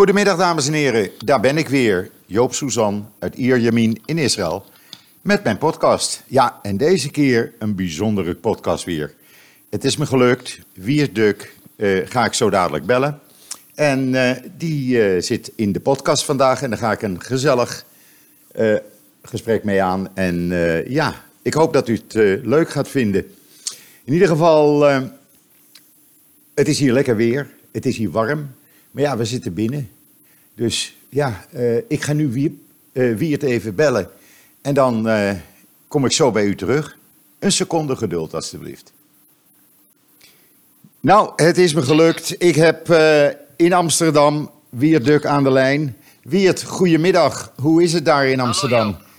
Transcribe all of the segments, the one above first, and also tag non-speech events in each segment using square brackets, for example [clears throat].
Goedemiddag dames en heren, daar ben ik weer, Joop Suzan uit Ierjamin in Israël, met mijn podcast. Ja, en deze keer een bijzondere podcast weer. Het is me gelukt, Wierduk uh, ga ik zo dadelijk bellen. En uh, die uh, zit in de podcast vandaag en daar ga ik een gezellig gesprek mee aan. En ja, ik hoop dat u het leuk gaat vinden. In ieder geval, het is hier lekker weer, het is hier warm. Maar ja, we zitten binnen. Dus ja, uh, ik ga nu Wiert, uh, Wiert even bellen. En dan uh, kom ik zo bij u terug. Een seconde geduld, alstublieft. Nou, het is me gelukt. Ik heb in Amsterdam Wiert Duk aan de lijn. Wiert, goedemiddag. Hoe is het daar in Amsterdam? Hallo,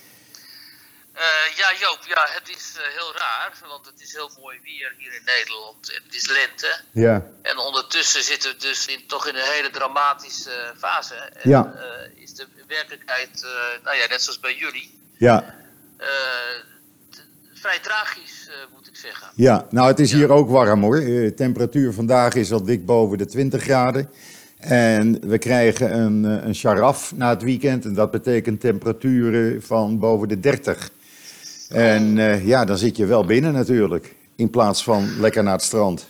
uh, ja, Joop, ja, het is uh, heel raar, want het is heel mooi weer hier in Nederland. Het is lente. Ja. En ondertussen zitten we dus in, toch in een hele dramatische fase. En, ja. Uh, is de werkelijkheid, nou ja, net zoals bij jullie, ja. vrij tragisch, moet ik zeggen. Ja, nou, het is ja. hier ook warm hoor. De temperatuur vandaag is al dik boven de 20 graden. En we krijgen een, een charaf na het weekend. En dat betekent temperaturen van boven de 30. En uh, ja, dan zit je wel binnen natuurlijk. In plaats van lekker naar het strand.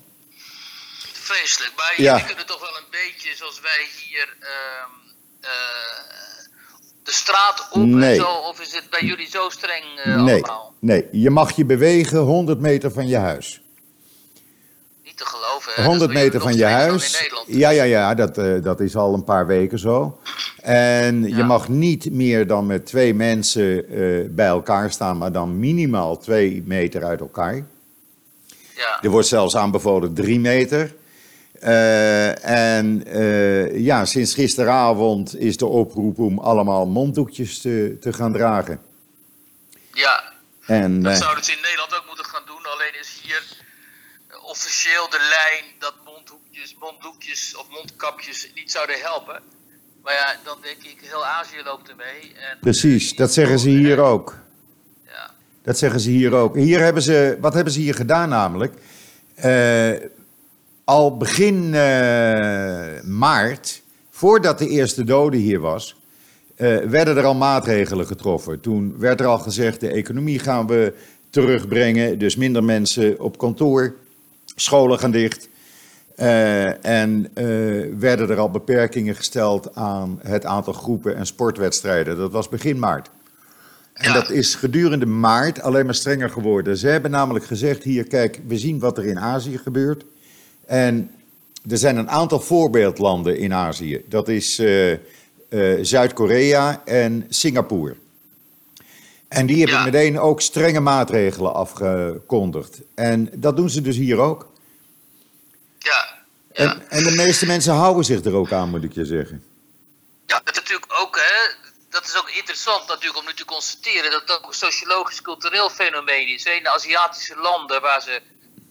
Vreselijk. Maar ja. jullie kunnen toch wel een beetje, zoals wij hier, uh, uh, de straat op nee. en zo? Of is het bij jullie zo streng nee. allemaal? Nee, je mag je bewegen 100 meter van je huis. Te geloven. Hè? 100 meter van je huis. Ja, ja, ja, dat, uh, dat is al een paar weken zo. En ja. je mag niet meer dan met twee mensen uh, bij elkaar staan, maar dan minimaal twee meter uit elkaar. Ja. Er wordt zelfs aanbevolen drie meter. Uh, en ja, sinds gisteravond is de oproep om allemaal monddoekjes te, te gaan dragen. Ja, en, dat zouden ze in Nederland ook moeten gaan doen. Alleen is hier officieel de lijn dat mondhoekjes, monddoekjes of mondkapjes niet zouden helpen. Maar ja, dan denk ik, heel Azië loopt ermee. En Precies, dat zeggen ze hier ook. Ja. Dat zeggen ze hier ook. Hier hebben ze, wat hebben ze hier gedaan namelijk? Uh, al begin uh, maart, voordat de eerste dode hier was, uh, werden er al maatregelen getroffen. Toen werd er al gezegd, de economie gaan we terugbrengen, dus minder mensen op kantoor. Scholen gaan dicht. Uh, en uh, werden er al beperkingen gesteld aan het aantal groepen en sportwedstrijden. Dat was begin maart. En Ja. dat is gedurende maart alleen maar strenger geworden. Ze hebben namelijk gezegd: hier, kijk, we zien wat er in Azië gebeurt. En er zijn een aantal voorbeeldlanden in Azië. Dat is uh, Zuid-Korea en Singapore. En die hebben Ja. meteen ook strenge maatregelen afgekondigd. En dat doen ze dus hier ook. Ja. En, en de meeste mensen houden zich er ook aan, moet ik je zeggen. ja, dat natuurlijk ook, hè. Dat is ook interessant natuurlijk om nu te constateren dat het ook een sociologisch-cultureel fenomeen is. Hè. In de Aziatische landen waar ze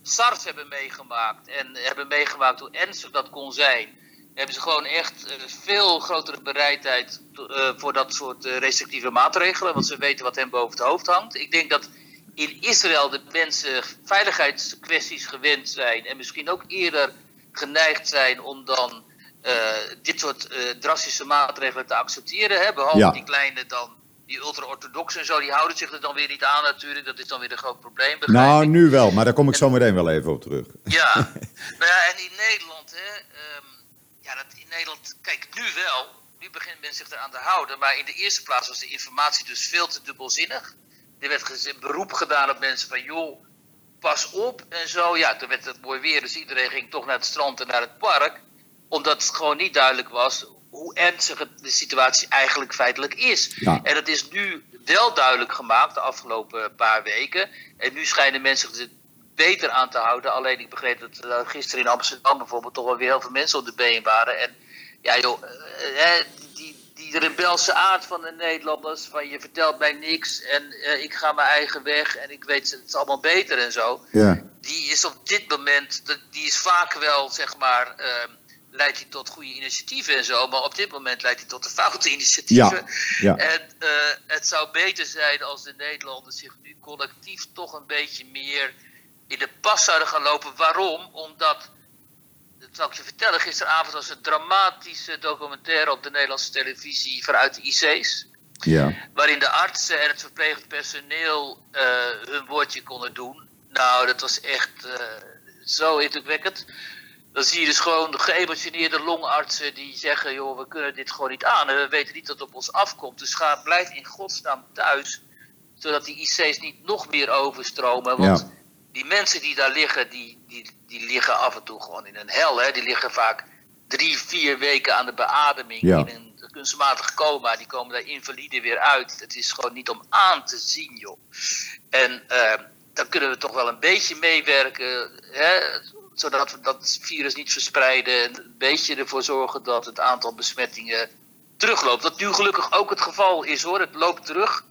SARS hebben meegemaakt en hebben meegemaakt hoe ernstig dat kon zijn, hebben ze gewoon echt eh, veel grotere bereidheid eh, voor dat soort eh, restrictieve maatregelen, want ze weten wat hen boven het hoofd hangt. Ik denk dat in Israël de mensen veiligheidskwesties gewend zijn en misschien ook eerder geneigd zijn om dan eh, dit soort eh, drastische maatregelen te accepteren. Hè? Behalve Ja. die kleine dan, die ultra-orthodoxen en zo, die houden zich er dan weer niet aan natuurlijk. Dat is dan weer een groot probleem. begrijp Nou, ik. nu wel, maar daar kom ik zo meteen wel even op terug. Ja, [laughs] nou ja, en in Nederland, hè, ehm, ja, dat in Nederland, kijk, nu wel, nu begint men zich eraan te houden, maar in de eerste plaats was de informatie dus veel te dubbelzinnig. Er werd beroep gedaan op mensen van, joh, pas op en zo. Ja, toen werd het mooi weer, dus iedereen ging toch naar het strand en naar het park, omdat het gewoon niet duidelijk was hoe ernstig het, de situatie eigenlijk feitelijk is. Ja. En dat is nu wel duidelijk gemaakt de afgelopen paar weken. En nu schijnen mensen zich er beter aan te houden. Alleen ik begreep dat uh, gisteren in Amsterdam bijvoorbeeld toch wel weer heel veel mensen op de been waren. En ja joh, eh, eh, die, rebelse aard van de Nederlanders, van je vertelt mij niks en eh, ik ga mijn eigen weg en ik weet het is allemaal beter en zo. Ja, Die is op dit moment, die is vaak wel zeg maar... ehm, leidt hij tot goede initiatieven en zo, maar op dit moment leidt hij tot de foute [laughs] initiatieven. ja. En eh, het zou beter zijn als de Nederlanders zich nu collectief toch een beetje meer in de pas zouden gaan lopen. Waarom? Omdat dat zal ik je vertellen, gisteravond was een dramatische documentaire op de Nederlandse televisie vanuit de IC's. Ja. Waarin de artsen en het verpleegd personeel uh, hun woordje konden doen. Nou, dat was echt uh, zo indrukwekkend. Dan zie je dus gewoon geëmotioneerde longartsen die zeggen: joh, we kunnen dit gewoon niet aan. En we weten niet dat het op ons afkomt. Dus ga, blijf in godsnaam thuis. Zodat die IC's niet nog meer overstromen. Want Ja. Die mensen die daar liggen, die, die, die liggen af en toe gewoon in een hel. Hè? Die liggen vaak drie, vier weken aan de beademing. Ja. In een kunstmatig coma. Die komen daar invalide weer uit. Het is gewoon niet om aan te zien, joh. En eh, dan kunnen we toch wel een beetje meewerken. Hè? Zodat we dat virus niet verspreiden. En een beetje ervoor zorgen dat het aantal besmettingen terugloopt. Wat nu gelukkig ook het geval is hoor. Het loopt terug.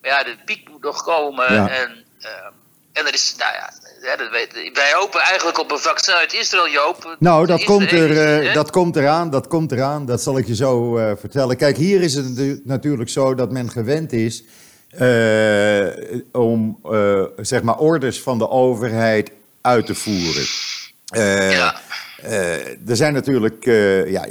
Maar ja, de piek moet nog komen. Ja. En, eh, en er is, nou ja, hè, dat weet, wij hopen eigenlijk op een vaccin uit Israël, Joop. Nou, dat komt, er, eh, dat komt eraan, dat komt eraan. Dat zal ik je zo eh, vertellen. Kijk, hier is het natu- natuurlijk zo dat men gewend is eh, om zeg maar orders van de overheid uit te voeren. Ja. er zijn natuurlijk, ja,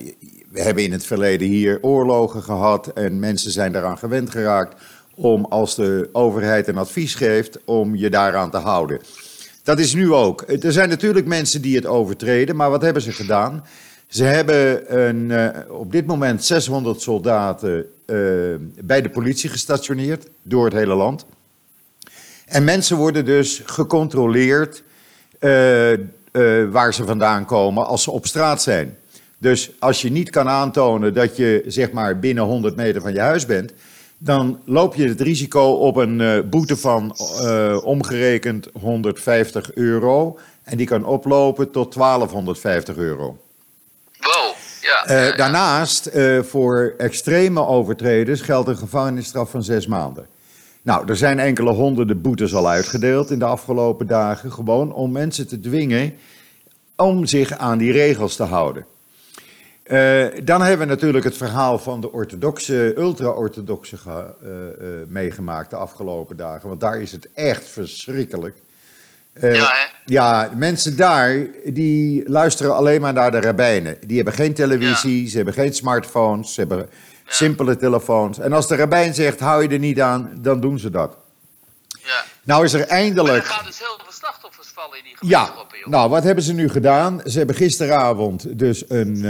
we hebben in het verleden hier oorlogen gehad en mensen zijn daaraan gewend geraakt om als de overheid een advies geeft, om je daaraan te houden. Dat is nu ook. Er zijn natuurlijk mensen die het overtreden, maar wat hebben ze gedaan? Ze hebben een, eh, op dit moment 600 soldaten eh, bij de politie gestationeerd door het hele land. En mensen worden dus gecontroleerd eh, eh, waar ze vandaan komen als ze op straat zijn. Dus als je niet kan aantonen dat je zeg maar binnen 100 meter van je huis bent, dan loop je het risico op een eh, boete van eh, omgerekend 150 euro. En die kan oplopen tot 1250 euro. Wow, ja. Eh, ja, daarnaast, voor extreme overtreders geldt een gevangenisstraf van zes maanden. Nou, er zijn enkele honderden boetes al uitgedeeld in de afgelopen dagen, gewoon om mensen te dwingen om zich aan die regels te houden. Eh, dan hebben we natuurlijk het verhaal van de orthodoxe, ultra-orthodoxe eh, eh, meegemaakt de afgelopen dagen, want daar is het echt verschrikkelijk. Ja, hè? ja, mensen daar, die luisteren alleen maar naar de rabbijnen. Die hebben geen televisie, ze hebben geen smartphones, ze hebben simpele telefoons. En als de rabbijn zegt, hou je er niet aan, dan doen ze dat. ja. Nou is er Maar er eindelijk... gaan dus heel veel slachtoffers vallen in die Ja, gemeenschappen, joh. nou, wat hebben ze nu gedaan? Ze hebben gisteravond dus een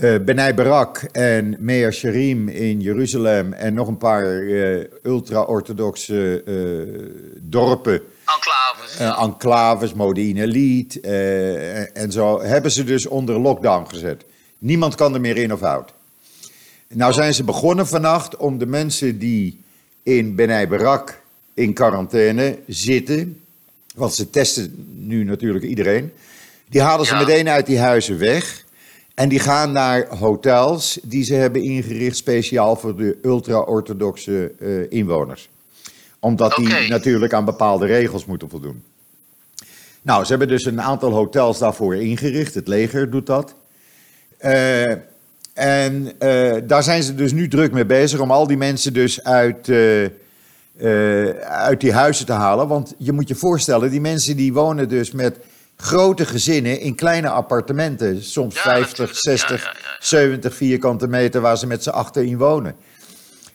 Benai Barak en Mea Sherim in Jeruzalem... en nog een paar eh, ultra-orthodoxe eh, dorpen... Enclaves. enclaves, Modine Lied en zo, hebben ze dus onder lockdown gezet. Niemand kan er meer in of uit. Nou zijn ze begonnen vannacht om de mensen die in Benai Barak in quarantaine zitten, want ze testen nu natuurlijk iedereen, die halen ze Ja. meteen uit die huizen weg. En die gaan naar hotels die ze hebben ingericht speciaal voor de ultra-orthodoxe eh, inwoners. Omdat die natuurlijk aan bepaalde regels moeten voldoen. Nou, ze hebben dus een aantal hotels daarvoor ingericht. Het leger doet dat. Eh, en eh, daar zijn ze dus nu druk mee bezig om al die mensen dus uit, uit die huizen te halen. Want je moet je voorstellen, die mensen die wonen dus met grote gezinnen in kleine appartementen. Soms Ja, 50, natuurlijk. 60, Ja, ja, ja, ja. 70 vierkante meter waar ze met z'n achter in wonen.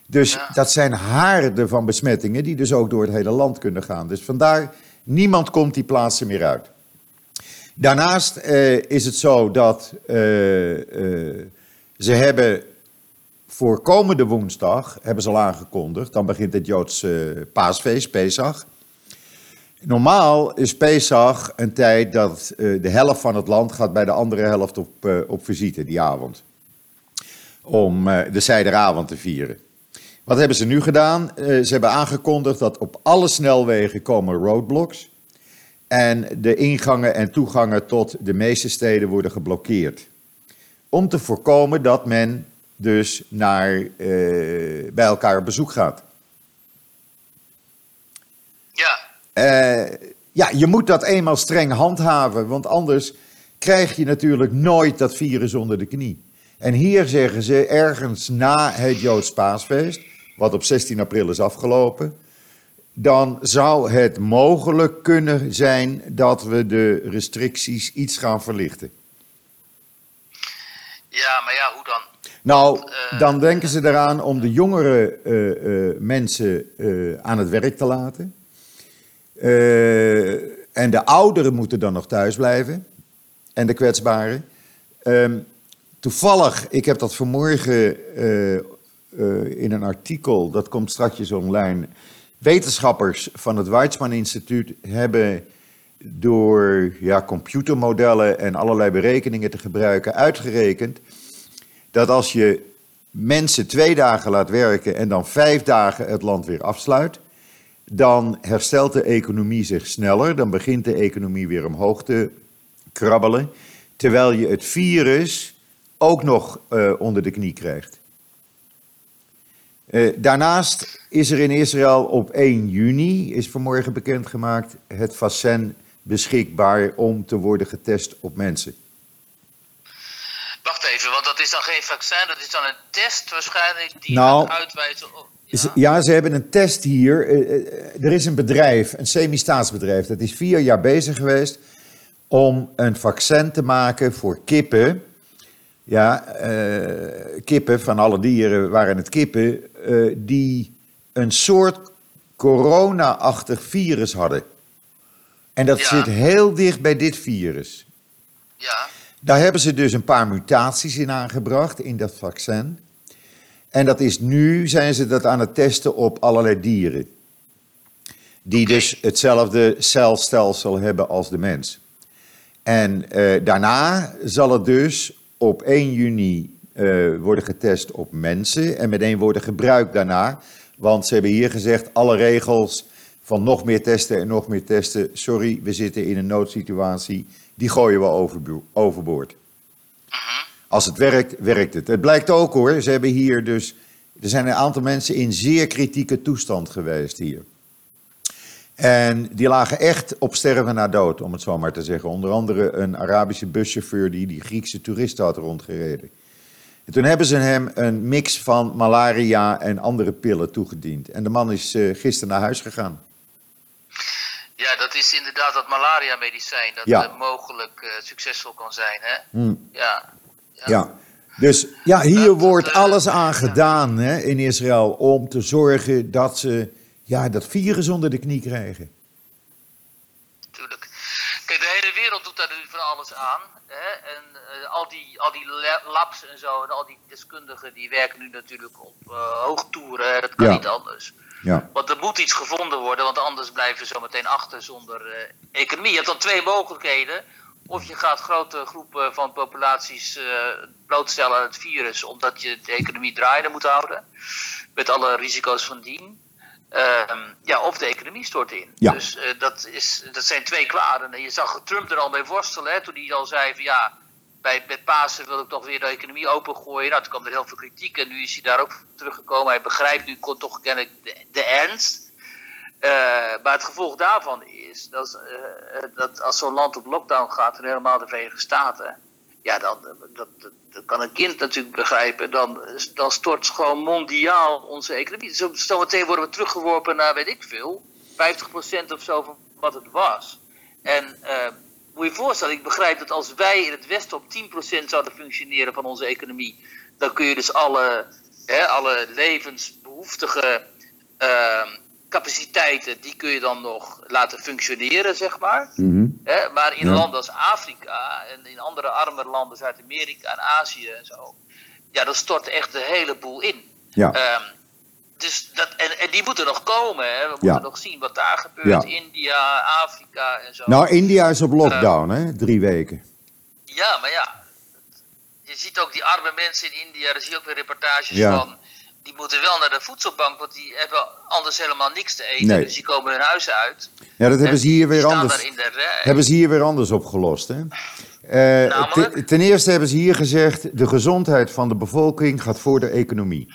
Dus dat zijn haarden van besmettingen die dus ook door het hele land kunnen gaan. Dus vandaar, niemand komt die plaatsen meer uit. Daarnaast eh, is het zo dat eh, eh, ze hebben voor komende woensdag, hebben ze al aangekondigd, dan begint het Joods eh, paasfeest, Pesach. Normaal is Pesach een tijd dat eh, de helft van het land gaat bij de andere helft op, eh, op visite die avond. Om eh, de zijderavond te vieren. Wat hebben ze nu gedaan? Ze hebben aangekondigd dat op alle snelwegen komen roadblocks. En de ingangen en toegangen tot de meeste steden worden geblokkeerd. Om te voorkomen dat men dus naar, bij elkaar op bezoek gaat. Eh, ja, je moet dat eenmaal streng handhaven, want anders krijg je natuurlijk nooit dat virus onder de knie. En hier zeggen ze ergens na het Joods paasfeest, wat op 16 april is afgelopen, dan zou het mogelijk kunnen zijn dat we de restricties iets gaan verlichten. Ja, maar ja, hoe dan? Nou, eh, dan denken ze eraan om de jongere eh, mensen aan het werk te laten. Eh, en de ouderen moeten dan nog thuis blijven. En de kwetsbaren. Ehm, toevallig, ik heb dat vanmorgen eh, eh, in een artikel, dat komt straks online. Wetenschappers van het Weizmann Instituut hebben door ja, computermodellen en allerlei berekeningen te gebruiken uitgerekend dat als je mensen twee dagen laat werken en dan vijf dagen het land weer afsluit, dan herstelt de economie zich sneller, dan begint de economie weer omhoog te krabbelen, terwijl je het virus ook nog eh, onder de knie krijgt. Eh, daarnaast is er in Israël op 1 juni, is vanmorgen bekendgemaakt, het vaccin beschikbaar om te worden getest op mensen. Wacht even, want dat is dan geen vaccin, dat is dan een test waarschijnlijk die Nou, gaat uitwijzen. op- Ja. Ja, ze hebben een test hier. Eh, eh, Er is een bedrijf, een semi-staatsbedrijf, dat is vier jaar bezig geweest om een vaccin te maken voor kippen. Ja, eh, kippen van alle dieren waren het kippen, die een soort corona-achtig virus hadden. En dat Ja. zit heel dicht bij dit virus. ja, Daar hebben ze dus een paar mutaties in aangebracht in dat vaccin. En dat is nu zijn ze dat aan het testen op allerlei dieren. Die dus hetzelfde celstelsel hebben als de mens. En eh, daarna zal het dus op 1 juni eh, worden getest op mensen en meteen worden gebruikt daarna. Want ze hebben hier gezegd, alle regels van nog meer testen en nog meer testen. Sorry, we zitten in een noodsituatie. Die gooien we overbo- overboord. Als het werkt, werkt het. Het blijkt ook hoor, ze hebben hier dus... Er zijn een aantal mensen in zeer kritieke toestand geweest hier. En die lagen echt op sterven na dood, om het zo maar te zeggen. Onder andere een Arabische buschauffeur die die Griekse toeristen had rondgereden. En toen hebben ze hem een mix van malaria en andere pillen toegediend. En de man is eh, gisteren naar huis gegaan. ja, dat is inderdaad dat malaria-medicijn dat Ja. eh, mogelijk eh, succesvol kan zijn. Hè? Hmm. Ja. Ja. Dus ja, hier wordt alles aan gedaan hè, in Israël om te zorgen dat ze ja, dat virus onder de knie krijgen. Tuurlijk. Kijk, de hele wereld doet daar nu van alles aan. Hè? En eh, al, die, al die la- labs en zo, en al die deskundigen, die werken nu natuurlijk op eh, hoogtoeren. hè. Dat kan Ja. niet anders. Ja. Want er moet iets gevonden worden, want anders blijven we zo meteen achter zonder eh, economie. Je hebt dan twee mogelijkheden. Of je gaat grote groepen van populaties eh, blootstellen aan het virus, omdat je de economie draaiende moet houden. Met alle risico's van dien. Ehm, ja, of de economie stort in. Ja. Dus eh, dat, is, dat zijn twee kwaren. En je zag Trump er al mee worstelen, hè, toen hij al zei van ja, bij, met Pasen wil ik toch weer de economie opengooien. Nou, toen kwam er heel veel kritiek en nu is hij daar ook teruggekomen. Hij begrijpt nu kon toch kennelijk de, de ernst. Eh, maar het gevolg daarvan is dat, eh, dat als zo'n land op lockdown gaat, en helemaal de Verenigde Staten, ja, dan dat, dat, kan een kind natuurlijk begrijpen, dan, dan stort gewoon mondiaal onze economie. Zo, zometeen worden we teruggeworpen naar, weet ik veel, 50% of zo van wat het was. En eh, moet je je voorstellen, ik begrijp dat als wij in het Westen op 10% zouden functioneren van onze economie, dan kun je dus alle, hè, alle levensbehoeftige ehm, capaciteiten, die kun je dan nog laten functioneren, zeg maar. Hè, maar in Ja. landen als Afrika en in andere arme landen, Zuid-Amerika en Azië en zo, ja, dan stort echt de hele boel in. Ja. Ehm, dus dat, en, en die moeten nog komen. Hè. We Ja. moeten nog zien wat daar gebeurt. Ja. India, Afrika en zo. Nou, India is op lockdown, hè? Drie weken. Ja, maar ja. Je ziet ook die arme mensen in India, daar zie je ook weer reportages Ja. van. Die moeten wel naar de voedselbank, want die hebben anders helemaal niks te eten. Nee. Dus die komen hun huis uit. Ja, dat hebben En ze hier weer anders. Hebben ze hier weer anders opgelost, hè? Namelijk? ten- eerste hebben ze hier gezegd: de gezondheid van de bevolking gaat voor de economie.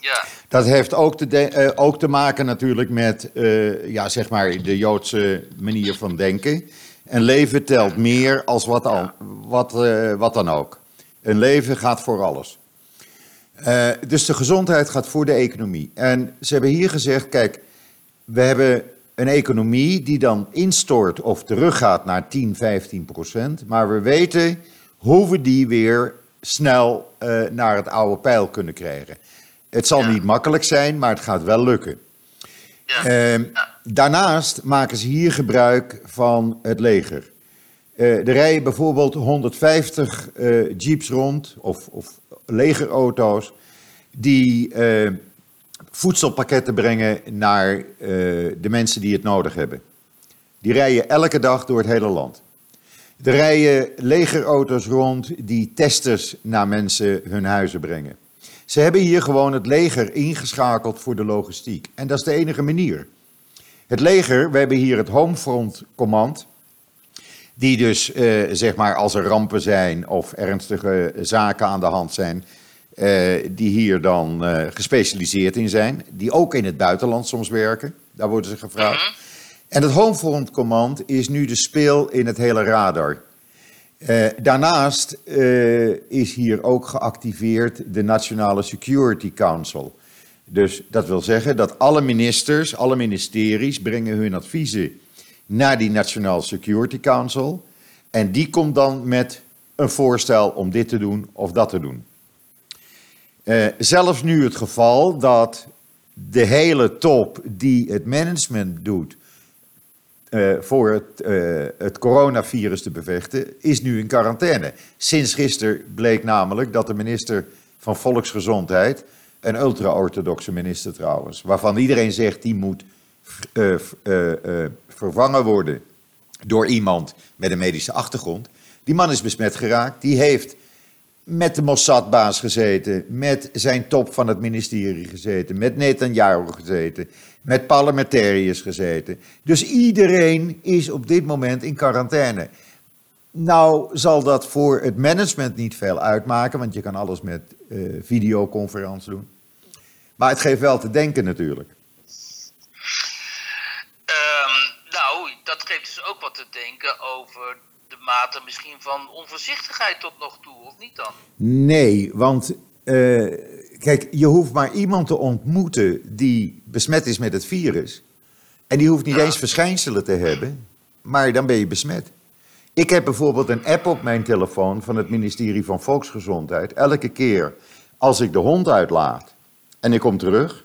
Ja, Dat heeft ook te, de- eh, ook te maken natuurlijk met eh, ja, zeg maar de Joodse manier van denken. Een leven telt meer als wat, al, wat, wat dan ook. Een leven gaat voor alles. Eh, dus de gezondheid gaat voor de economie. En ze hebben hier gezegd, kijk, we hebben een economie die dan instort of teruggaat naar 10, 15 procent. Maar we weten hoe we die weer snel eh, naar het oude pijl kunnen krijgen. Het zal Ja. niet makkelijk zijn, maar het gaat wel lukken. Ja. Ehm, daarnaast maken ze hier gebruik van het leger. Eh, er rijden bijvoorbeeld 150 eh, jeeps rond, of, of legerauto's, die eh, voedselpakketten brengen naar eh, de mensen die het nodig hebben. Die rijden elke dag door het hele land. Er rijden legerauto's rond die testers naar mensen hun huizen brengen. Ze hebben hier gewoon het leger ingeschakeld voor de logistiek. En dat is de enige manier. Het leger, we hebben hier het Homefront Command. Die dus, eh, zeg maar, als er rampen zijn of ernstige zaken aan de hand zijn, eh, die hier dan eh, gespecialiseerd in zijn. Die ook in het buitenland soms werken. Daar worden ze gevraagd. En het Homefront Command is nu de speel in het hele radar. Daarnaast is hier ook geactiveerd de Nationale Security Council. Dus dat wil zeggen dat alle ministers, alle ministeries brengen hun adviezen naar die Nationale Security Council. En die komt dan met een voorstel om dit te doen of dat te doen. Eh, zelfs nu het geval dat de hele top die het management doet eh, voor het, eh, het coronavirus te bevechten, is nu in quarantaine. Sinds gisteren bleek namelijk dat de minister van Volksgezondheid, een ultra-orthodoxe minister trouwens, waarvan iedereen zegt die moet vervangen worden door iemand met een medische achtergrond. Die man is besmet geraakt, die heeft met de Mossad-baas gezeten, met zijn top van het ministerie gezeten, met Netanyahu gezeten, met parlementariërs gezeten. Dus iedereen is op dit moment in quarantaine. Nou zal dat voor het management niet veel uitmaken, want je kan alles met eh videoconferentie doen. Maar het geeft wel te denken natuurlijk. Denken over de mate misschien van onvoorzichtigheid tot nog toe, of niet dan? Nee, want eh, kijk, je hoeft maar iemand te ontmoeten die besmet is met het virus. En die hoeft niet eens verschijnselen te hebben, maar dan ben je besmet. Ik heb bijvoorbeeld een app op mijn telefoon van het ministerie van Volksgezondheid. Elke keer als ik de hond uitlaat en ik kom terug.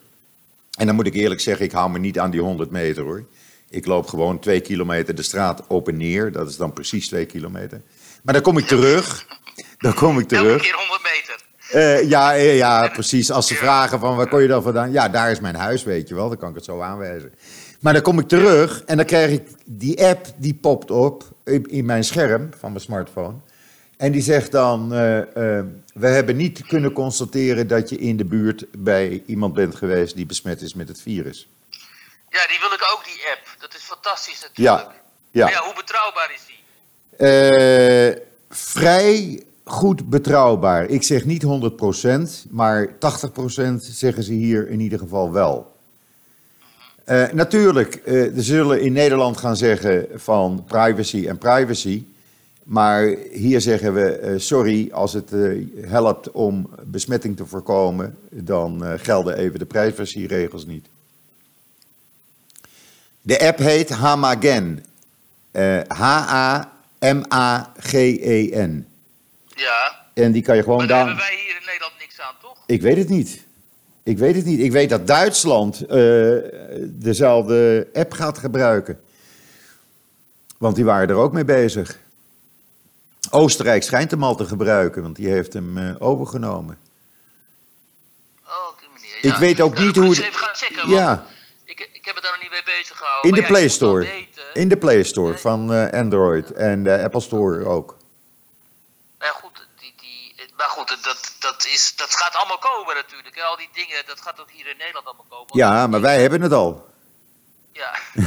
En dan moet ik eerlijk zeggen, ik hou me niet aan die 100 meter hoor. Ik loop gewoon twee kilometer de straat op en neer. Dat is dan precies twee kilometer. Maar dan kom ik terug. Dan kom ik Elke terug. keer 100 meter. Eh, ja, eh, ja, precies. Als ze vragen van waar kon je dan vandaan? Ja, daar is mijn huis, weet je wel. Dan kan ik het zo aanwijzen. Maar dan kom ik terug en dan krijg ik die app, die popt op in, mijn scherm van mijn smartphone. En die zegt dan, eh, we hebben niet kunnen constateren dat je in de buurt bij iemand bent geweest die besmet is met het virus. Ja, die wil ik ook, die app. Dat is fantastisch natuurlijk. Ja, ja. Ja, hoe betrouwbaar is die? Eh, vrij goed betrouwbaar. Ik zeg niet 100%, maar 80% zeggen ze hier in ieder geval wel. Eh, natuurlijk, er zullen in Nederland gaan zeggen van privacy en privacy. Maar hier zeggen we, sorry, als het helpt om besmetting te voorkomen, dan gelden even de privacyregels niet. De app heet Hamagen. Eh, H-A-M-A-G-E-N. Ja, E En die kan je gewoon maar daar down... hebben wij hier in Nederland niks aan, toch? Ik weet het niet. Ik weet het niet. Ik weet dat Duitsland eh, dezelfde app gaat gebruiken. Want die waren er ook mee bezig. Oostenrijk schijnt hem al te gebruiken, want die heeft hem eh, overgenomen. Oh, op die manier. Ik weet ook Nou, niet hoe het- even gaan checken, Ja. Ik, ik heb het daar nog niet mee bezig gehouden. In de ja, Play Store. In de Play Store van eh, Android en de Apple Store ook. Ja, goed, die, die, maar goed, dat, dat, is, dat gaat allemaal komen natuurlijk. Al die dingen, dat gaat ook hier in Nederland allemaal komen. Ja, maar wij hebben het al. Ja. [laughs]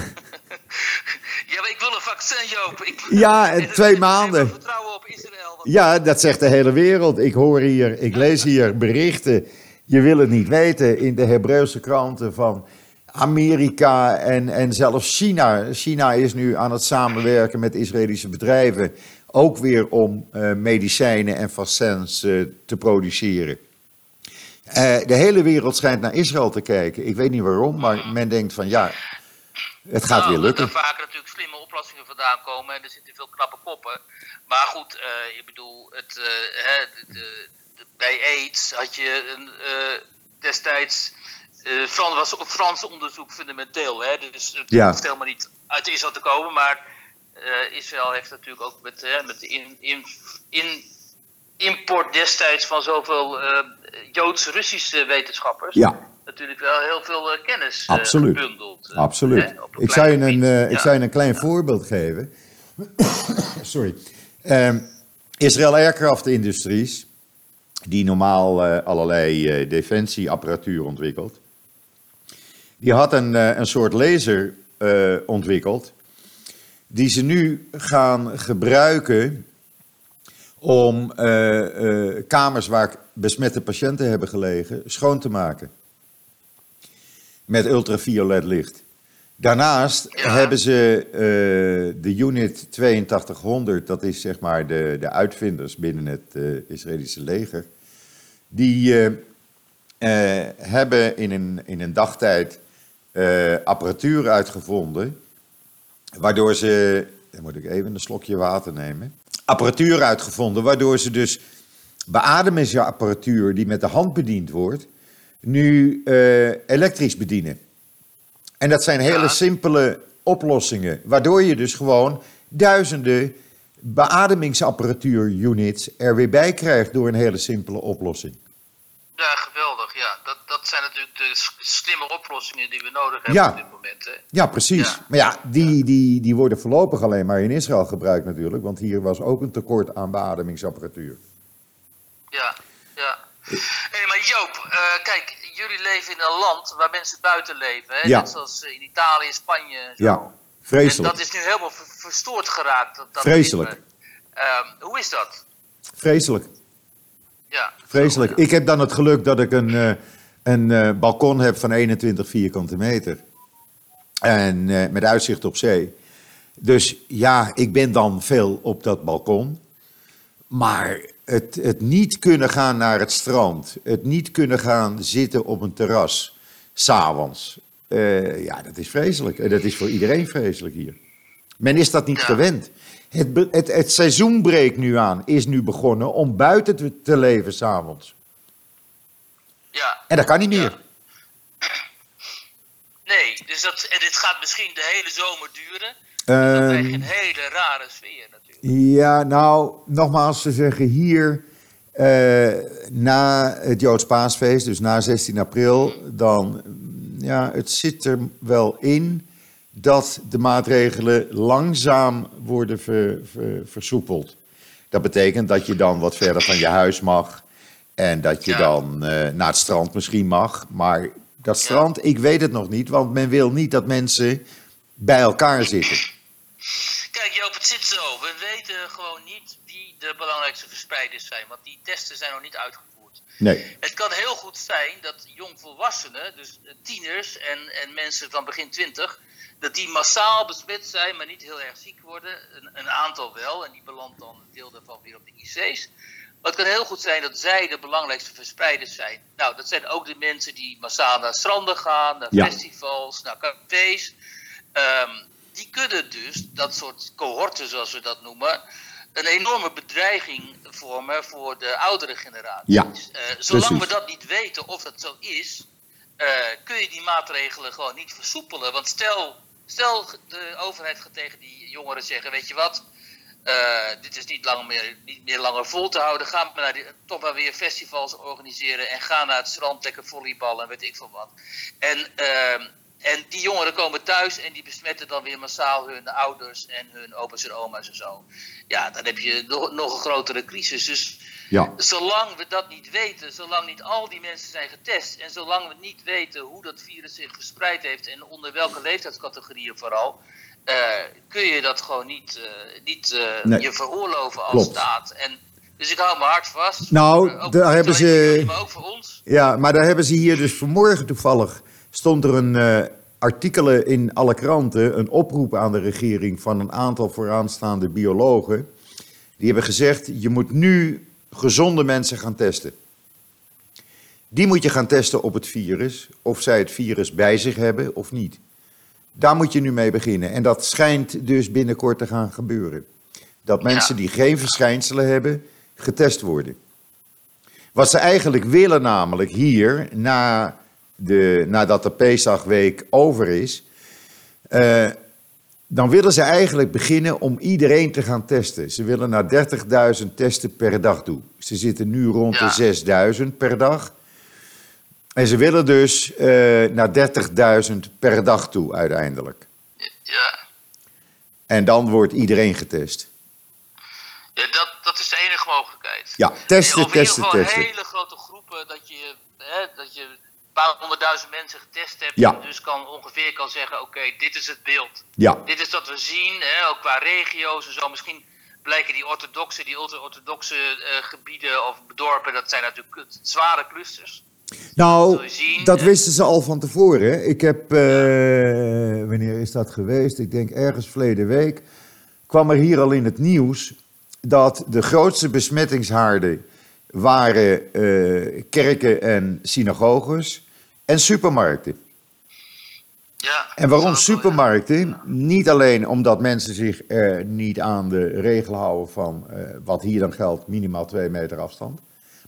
ja, maar ik wil een vaccin, Joop. Ik, [laughs] Ja, [laughs] en ik- twee maanden. Vertrouwen op Israël. want- Ja, dat zegt de hele wereld. Ik hoor hier, ik lees hier berichten. Je wil het niet weten in de Hebreeuwse kranten van Amerika en, en zelfs China. China is nu aan het samenwerken met Israëlische bedrijven. Ook weer om eh, medicijnen en vaccins eh, te produceren. Eh, de hele wereld schijnt naar Israël te kijken. Ik weet niet waarom, maar men denkt van ja, Het gaat Nou, weer lukken. Er vaak natuurlijk slimme oplossingen vandaan komen en er zitten veel knappe koppen. Maar goed, ik bedoel, het, hè, de, de- de- bij AIDS had je een, destijds. Eh Frans, was op Frans onderzoek fundamenteel. Hè, dus het Ja. hoeft helemaal niet uit Israël te komen. Maar eh, Israël heeft natuurlijk ook met, met de in, in, in, import destijds van zoveel eh, Joods-Russische wetenschappers. Ja, Natuurlijk wel heel veel kennis Absoluut. gebundeld. absoluut. hè, Ik zou je een, ik zou je een klein voorbeeld geven. [coughs] Sorry. Ehm, Israël Aircraft Industries, die normaal allerlei defensieapparatuur ontwikkelt, die had een, eh, een soort laser eh, ontwikkeld, die ze nu gaan gebruiken om eh, kamers waar besmette patiënten hebben gelegen schoon te maken. Met ultraviolet licht. Daarnaast Ja. hebben ze de Unit 8200, dat is zeg maar de, de uitvinders binnen het Israëlische leger. Die hebben in een, in een dagtijd eh, apparatuur uitgevonden, waardoor ze, dan moet ik even een slokje water nemen, apparatuur uitgevonden, waardoor ze dus beademingsapparatuur die met de hand bediend wordt, nu eh, elektrisch bedienen. En dat zijn hele Ja. simpele oplossingen, waardoor je dus gewoon duizenden beademingsapparatuur-units er weer bij krijgt door een hele simpele oplossing. Ja, geweldig. Ja, dat, slimme oplossingen die we nodig hebben Ja. op dit moment. Hè. Ja, precies. Ja. Maar ja, die, die, die worden voorlopig alleen maar in Israël gebruikt natuurlijk, want hier was ook een tekort aan beademingsapparatuur. Ja, ja. Hé, maar Joop, eh, kijk, jullie leven in een land waar mensen buiten leven. Hè? Ja. Net zoals in Italië, Spanje en zo. Ja, En vreselijk. dat is nu helemaal ver- verstoord geraakt. Dat, dat Vreselijk. Ehm, hoe is dat? Vreselijk. Ja. Vreselijk. Zo, ja. Ik heb dan het geluk dat ik een, eh, een eh, balkon heb van 21 vierkante meter. En eh, met uitzicht op zee. Dus ja, ik ben dan veel op dat balkon. Maar het, het niet kunnen gaan naar het strand. Het niet kunnen gaan zitten op een terras. S'avonds. eh ja, dat is vreselijk. En dat is voor iedereen vreselijk hier. Men is dat niet gewend. Het, het, het seizoen breekt nu aan, is nu begonnen om buiten te, te leven s'avonds. Ja. En dat kan niet meer. Nee, dus dat, en dit gaat misschien de hele zomer duren. Krijg je Ehm, een hele rare sfeer natuurlijk. ja, nou, nogmaals, ze zeggen hier eh, na het Joods paasfeest, dus na 16 april, dan, ja, het zit er wel in dat de maatregelen langzaam worden ver- ver- versoepeld. Dat betekent dat je dan wat verder van je huis mag en dat je Ja. dan eh, naar het strand misschien mag. Maar dat strand, ik weet het nog niet, want men wil niet dat mensen bij elkaar zitten. Kijk Joop, het zit zo. We weten gewoon niet wie de belangrijkste verspreiders zijn. Want die testen zijn nog niet uitgevoerd. Nee. Het kan heel goed zijn dat jongvolwassenen, dus eh, tieners en, en mensen van begin 20, dat die massaal besmet zijn, maar niet heel erg ziek worden. Een, een aantal wel, en die belandt dan een deel daarvan weer op de IC's. Maar het kan heel goed zijn dat zij de belangrijkste verspreiders zijn. Nou, dat zijn ook de mensen die massaal naar stranden gaan, naar Ja. festivals, naar cafés. Ehm, die kunnen dus, dat soort cohorten zoals we dat noemen, een enorme bedreiging vormen voor de oudere generatie. Ja, Eh, zolang precies. we dat niet weten of dat zo is, eh, kun je die maatregelen gewoon niet versoepelen. Want stel, stel de overheid gaat tegen die jongeren zeggen, weet je wat, dit is niet, lang meer, niet meer langer vol te houden. Ga maar naar die, toch maar weer festivals organiseren en ga naar het strand lekker volleyballen en weet ik veel wat. En, ehm, en die jongeren komen thuis en die besmetten dan weer massaal hun ouders en hun opa's en oma's en zo. Ja, dan heb je nog, nog een grotere crisis. Dus Ja. zolang we dat niet weten, zolang niet al die mensen zijn getest en zolang we niet weten hoe dat virus zich verspreid heeft en onder welke leeftijdscategorieën vooral, eh, kun je dat gewoon niet, eh, niet eh, Nee. je veroorloven als Klopt. staat. En, dus ik hou mijn hart vast. Nou, Eh, ook daar hebben ze- voor maar ook voor ons. Ja, maar daar hebben ze hier dus vanmorgen toevallig... stond er een eh, artikelen in alle kranten... een oproep aan de regering van een aantal vooraanstaande biologen. Die hebben gezegd, je moet nu gezonde mensen gaan testen. Die moet je gaan testen op het virus, of zij het virus bij zich hebben of niet. Daar moet je nu mee beginnen. En dat schijnt dus binnenkort te gaan gebeuren. Dat mensen die geen verschijnselen hebben, getest worden. Wat ze eigenlijk willen, namelijk hier, na de, nadat de Pesachweek over is, uh, dan willen ze eigenlijk beginnen om iedereen te gaan testen. Ze willen naar 30.000 testen per dag toe. Ze zitten nu rond de 6.000 per dag. En ze willen dus uh, naar 30.000 per dag toe uiteindelijk. Ja. En dan wordt iedereen getest. Ja, dat, dat is de enige mogelijkheid. Ja, testen, testen, testen. In ieder hele grote groepen dat je, hè, dat je paar honderdduizend mensen getest hebt. Ja. Dus kan ongeveer kan zeggen, oké, dit is het beeld. Ja. Dit is wat we zien, hè, ook qua regio's en zo. Misschien blijken die orthodoxe, die ultra-orthodoxe uh, gebieden of dorpen, dat zijn natuurlijk zware clusters. Nou, dat, wisten ze al van tevoren. Ik heb, uh, wanneer is dat geweest? Ik denk ergens verleden week, kwam er hier al in het nieuws dat de grootste besmettingshaarden waren uh, kerken en synagoges en supermarkten. Ja, en waarom supermarkten? Niet alleen omdat mensen zich er niet aan de regel houden van uh, wat hier dan geldt, minimaal twee meter afstand.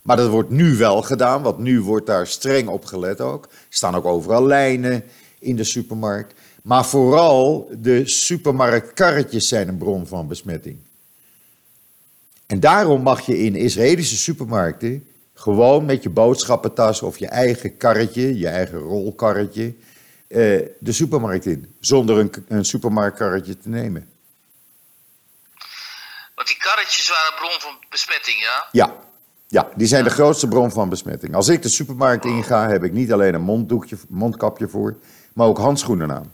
Maar dat wordt nu wel gedaan, want nu wordt daar streng op gelet ook. Er staan ook overal lijnen in de supermarkt. Maar vooral de supermarktkarretjes zijn een bron van besmetting. En daarom mag je in Israëlische supermarkten gewoon met je boodschappentas of je eigen karretje, je eigen rolkarretje, eh, de supermarkt in. Zonder een, een supermarktkarretje te nemen. Want die karretjes waren een bron van besmetting, ja? Ja, ja die zijn de grootste bron van besmetting. Als ik de supermarkt inga, heb ik niet alleen een monddoekje, mondkapje voor, maar ook handschoenen aan.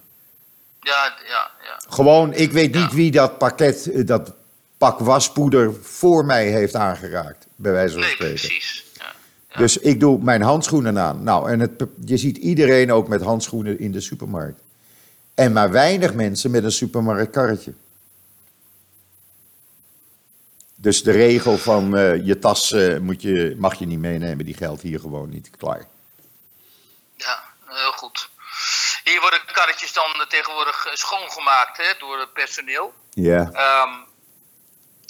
Ja, ja, ja. Gewoon, ik weet niet wie dat pakket, eh, dat pak waspoeder voor mij heeft aangeraakt, bij wijze van spreken. Nee, precies. Ja, ja. Dus ik doe mijn handschoenen aan. Nou, en het, je ziet iedereen ook met handschoenen in de supermarkt. En maar weinig mensen met een supermarktkarretje. Dus de regel van uh, je tas uh, moet je, mag je niet meenemen, die geldt hier gewoon niet. Klaar. Ja, heel goed. Hier worden karretjes dan tegenwoordig schoongemaakt hè, door het personeel. Ja. Um,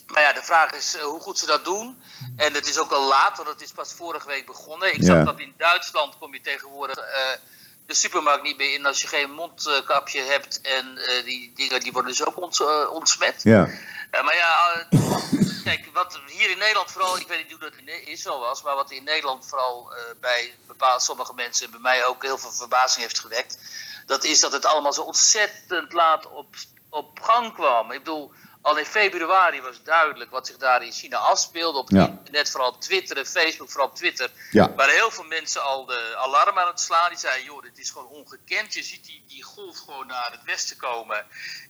maar ja, de vraag is hoe goed ze dat doen. En het is ook al laat, want het is pas vorige week begonnen. Ik zag dat in Duitsland kom je tegenwoordig uh, de supermarkt niet meer in als je geen mondkapje hebt. En uh, die dingen die worden dus ook ont, ontsmet. Ja. Maar ja, [laughs] kijk, wat hier in Nederland vooral, ik weet niet hoe dat in Israël was, maar wat in Nederland vooral bij bepaalde sommige mensen en bij mij ook heel veel verbazing heeft gewekt. Dat is dat het allemaal zo ontzettend laat op, op gang kwam. Ik bedoel, al in februari was duidelijk wat zich daar in China afspeelde. Op ja. internet, vooral op Twitter en Facebook, vooral op Twitter. Ja. Waren heel veel mensen al de alarm aan het slaan. Die zeiden, joh, dit is gewoon ongekend. Je ziet die, die golf gewoon naar het westen komen.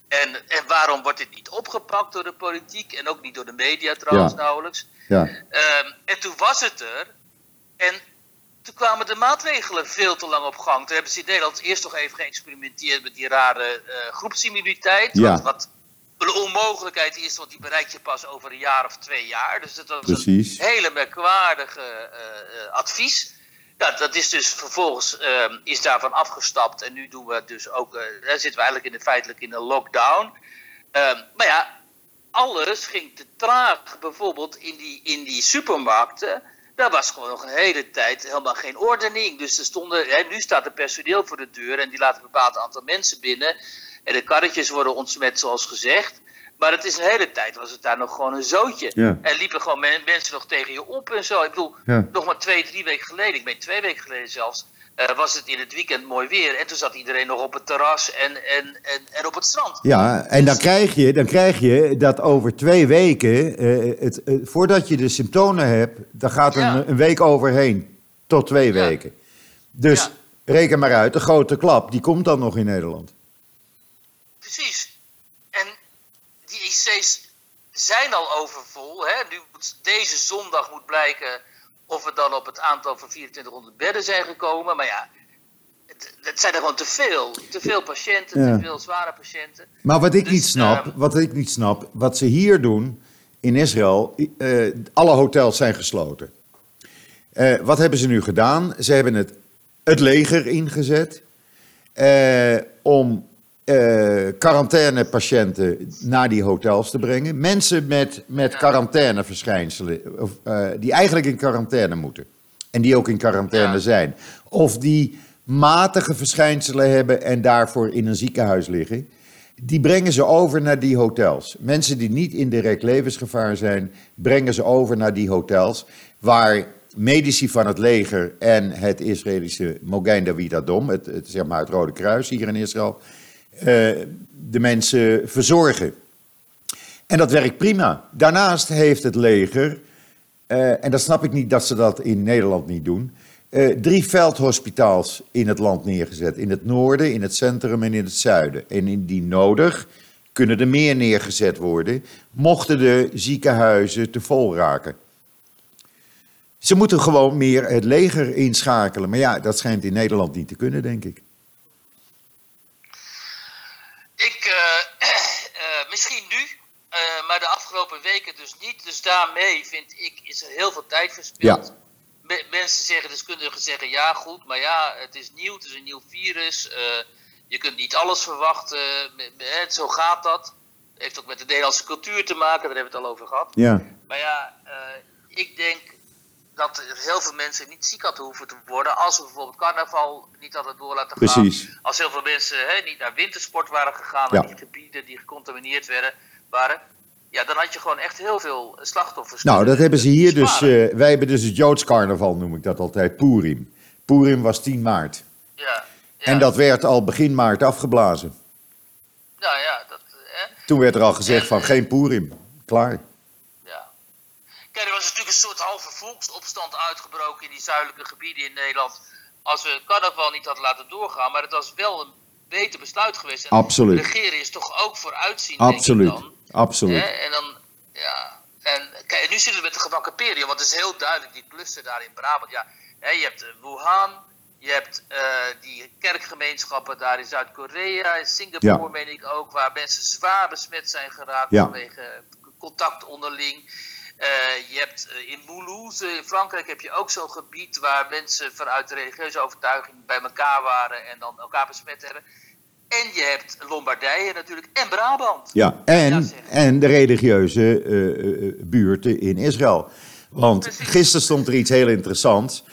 En, en waarom wordt dit niet opgepakt door de politiek? En ook niet door de media trouwens ja. nauwelijks. Ja. Um, en toen was het er. En toen kwamen de maatregelen veel te lang op gang. Toen hebben ze in Nederland eerst nog even geëxperimenteerd met die rare uh, groepsimmuniteit. Ja. Wat, wat een onmogelijkheid is, want die bereik je pas over een jaar of twee jaar. Dus dat was Precies. een hele merkwaardige uh, uh, advies. Ja, dat is dus vervolgens uh, is daarvan afgestapt en nu doen we dus ook, uh, zitten we eigenlijk in de, feitelijk in een lockdown. Ehm, maar ja, alles ging te traag. Bijvoorbeeld in die, in die supermarkten, daar was gewoon nog een hele tijd helemaal geen ordening. Dus er stonden, hè, nu staat er personeel voor de deur en die laten een bepaald aantal mensen binnen. En de karretjes worden ontsmet, zoals gezegd. Maar het is een hele tijd, was het daar nog gewoon een zootje. Ja. En liepen gewoon men, mensen nog tegen je op en zo. Ik bedoel, ja. nog maar twee, drie weken geleden, ik ben twee weken geleden zelfs, uh, was het in het weekend mooi weer. En toen zat iedereen nog op het terras en, en, en, en op het strand. Ja, en dan krijg je, dan krijg je dat over twee weken, uh, het, uh, voordat je de symptomen hebt, dan gaat een, ja. een week overheen. Tot twee weken. Dus reken maar uit, de grote klap, die komt dan nog in Nederland. Precies. En die IC's zijn al overvol. Hè? Nu deze zondag moet blijken of we dan op het aantal van 2400 bedden zijn gekomen. Maar ja, het, het zijn er gewoon te veel. Te veel patiënten, ja. te veel zware patiënten. Maar wat ik dus, niet snap, uh, wat ik niet snap, wat ze hier doen in Israël, uh, alle hotels zijn gesloten. Uh, wat hebben ze nu gedaan? Ze hebben het, het leger ingezet om eh quarantainepatiënten naar die hotels te brengen. Mensen met, met quarantaineverschijnselen, of, eh, die eigenlijk in quarantaine moeten. En die ook in quarantaine Ja. zijn. Of die matige verschijnselen hebben en daarvoor in een ziekenhuis liggen. Die brengen ze over naar die hotels. Mensen die niet in direct levensgevaar zijn, brengen ze over naar die hotels. Waar medici van het leger en het Israëlische Mogain David Adom, het, het, zeg maar het Rode Kruis hier in Israël, de mensen verzorgen. En dat werkt prima. Daarnaast heeft het leger, eh, en dat snap ik niet dat ze dat in Nederland niet doen, eh, drie veldhospitaals in het land neergezet. In het noorden, in het centrum en in het zuiden. En indien nodig kunnen er meer neergezet worden, mochten de ziekenhuizen te vol raken. Ze moeten gewoon meer het leger inschakelen. Maar ja, dat schijnt in Nederland niet te kunnen, denk ik. Ik, eh, [clears throat] eh, misschien nu, eh, maar de afgelopen weken dus niet. Dus daarmee vind ik, is er heel veel tijd verspild. Ja. Me- mensen zeggen, deskundigen zeggen, ja goed, maar ja, het is nieuw, het is een nieuw virus. je kunt niet alles verwachten, zo gaat dat. Heeft ook met de Nederlandse cultuur te maken, daar hebben we het al over gehad. Ja, Maar ja, ik denk dat er heel veel mensen niet ziek hadden hoeven te worden als we bijvoorbeeld carnaval niet hadden door laten gaan. Precies. Als heel veel mensen hè, niet naar wintersport waren gegaan, Ja. naar die gebieden die gecontamineerd werden, waren. Ja, dan had je gewoon echt heel veel slachtoffers. nou, dat hebben ze hier dus. eh, wij hebben dus het Joods carnaval, noem ik dat altijd, Purim. Purim was 10 maart. ja, ja. En dat werd al begin maart afgeblazen. Nou ja, dat. Hè, Toen werd er al gezegd van geen Purim. Klaar. Kijk, er was natuurlijk een soort halve volksopstand uitgebroken in die zuidelijke gebieden in Nederland. Als we carnaval niet hadden laten doorgaan, maar het was wel een beter besluit geweest. En Absoluut. Regeren is toch ook vooruitzien, Absoluut. dan. Absoluut. Hè? En dan, ja. En kijk, nu zitten we met de gebakken periode, want het is heel duidelijk, die cluster daar in Brabant. Ja, hè, je hebt eh, Wuhan, je hebt eh, die kerkgemeenschappen daar in Zuid-Korea, in Singapore Ja. meen ik ook, waar mensen zwaar besmet zijn geraakt Ja. vanwege contact onderling. Eh, je hebt eh, in Mulhouse, in Frankrijk, heb je ook zo'n gebied waar mensen vanuit religieuze overtuiging bij elkaar waren en dan elkaar besmet hebben. En je hebt Lombardije natuurlijk en Brabant. Ja, en, en de religieuze eh, buurten in Israël. Want Precies. gisteren stond er iets heel interessants.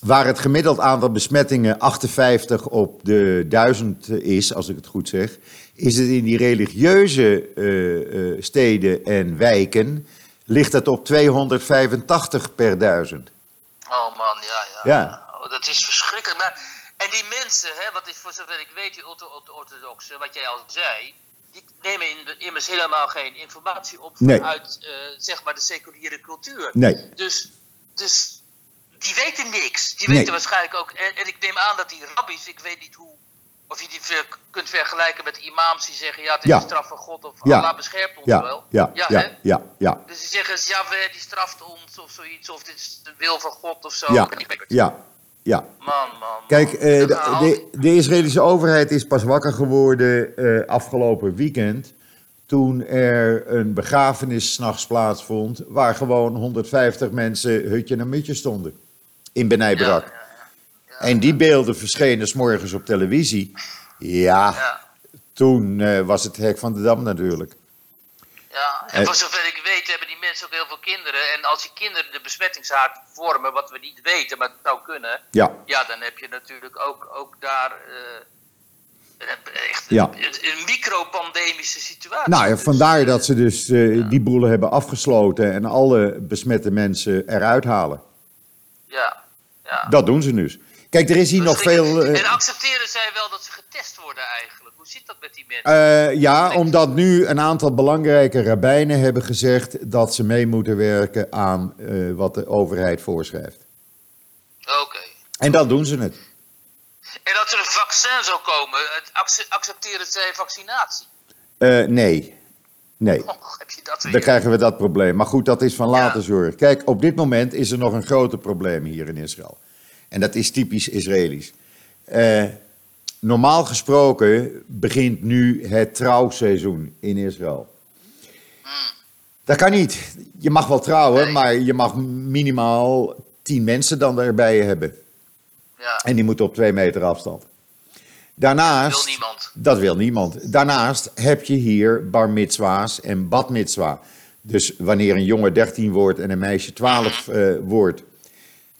Waar het gemiddeld aantal besmettingen 58 op de 1000 is, als ik het goed zeg, is het in die religieuze steden en wijken, ligt het op 285 per duizend. Oh man, ja, ja. Ja. Oh, dat is verschrikkelijk. Maar, en die mensen, hè, wat is voor zover ik weet, die ortho- ortho- orthodoxen, wat jij al zei, die nemen in, immers helemaal geen informatie op Nee. vanuit eh, zeg maar de seculiere cultuur. Nee. Dus, dus die weten niks. Die Nee. weten waarschijnlijk ook. En, en ik neem aan dat die rabbies, ik weet niet hoe. Of je die ver- kunt vergelijken met imams die zeggen: ja, het is Ja. de straf van God of Ja. Allah beschermt ons Ja, wel. ja, ja, ja, ja, ja, Dus die zeggen: ja, die straft ons of zoiets, of dit is de wil van God of zo. ja, ja, ja. Man, man. man. Kijk, eh, de, de, de Israëlische overheid is pas wakker geworden eh, afgelopen weekend. Toen er een begrafenis s'nachts plaatsvond. waar gewoon 150 mensen hutje en mutje stonden. In Benai Ja, Brak. En die beelden verschenen 's morgens op televisie. Ja, toen eh, was het hek van de dam natuurlijk. ja. En voor zover ik weet hebben die mensen ook heel veel kinderen. En als die kinderen de besmettingshaard vormen, wat we niet weten, maar het zou kunnen. Ja, Ja, dan heb je natuurlijk ook, ook daar eh, een- echt Ja. een, een micropandemische situatie. nou ja, Dus, vandaar dat ze dus eh, die boelen hebben afgesloten. en alle besmette mensen eruit halen. Ja, ja. Dat doen ze dus. Kijk, er is hier nog veel. eh, En accepteren zij wel dat ze getest worden eigenlijk? Hoe zit dat met die mensen? Eh, ja, omdat nu een aantal belangrijke rabbijnen hebben gezegd dat ze mee moeten werken aan eh, wat de overheid voorschrijft. Oké. En dat doen ze het. En dat er een vaccin zou komen, accepteren zij vaccinatie? Nee. Nee. [laughs] Weer? Dan krijgen we dat probleem. Maar goed, dat is van later Ja. zorg. Kijk, op dit moment is er nog een groter probleem hier in Israël. En dat is typisch Israëlisch. Eh, normaal gesproken begint nu het trouwseizoen in Israël. Dat kan niet. Je mag wel trouwen, maar je mag minimaal tien mensen dan erbij hebben. Ja. En die moeten op twee meter afstand. Daarnaast, Dat wil niemand. Dat wil niemand. Daarnaast heb je hier bar mitzwa's en bad mitzwa. Dus wanneer een jongen 13 wordt en een meisje 12 eh, wordt,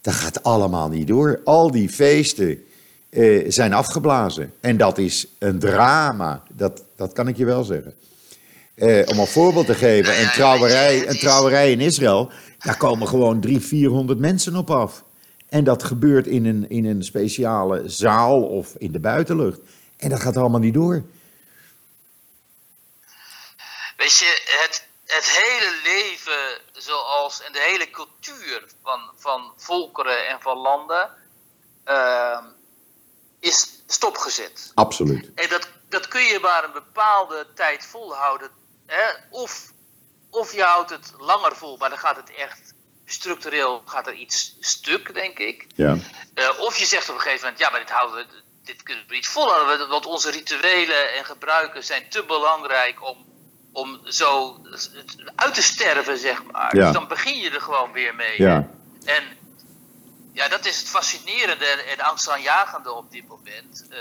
dat gaat allemaal niet door. Al die feesten eh, zijn afgeblazen. En dat is een drama, dat, dat kan ik je wel zeggen. Eh, om een voorbeeld te geven, een trouwerij, een trouwerij in Israël, daar komen gewoon 300, 400 mensen op af. En dat gebeurt in een, in een speciale zaal of in de buitenlucht. En dat gaat allemaal niet door. Weet je, het, het hele leven zoals en de hele cultuur van, van volkeren en van landen ehm, is stopgezet. Absoluut. En dat, dat kun je maar een bepaalde tijd volhouden. Hè? Of, of je houdt het langer vol, maar dan gaat het echt structureel gaat er iets stuk, denk ik. Ja. Eh, of je zegt op een gegeven moment, ja, maar dit houden we, dit kunnen we niet volhouden, want onze rituelen en gebruiken zijn te belangrijk om, om zo uit te sterven, zeg maar. Ja. Dus dan begin je er gewoon weer mee. Ja. En ja, dat is het fascinerende en, en angstaanjagende op dit moment. Eh,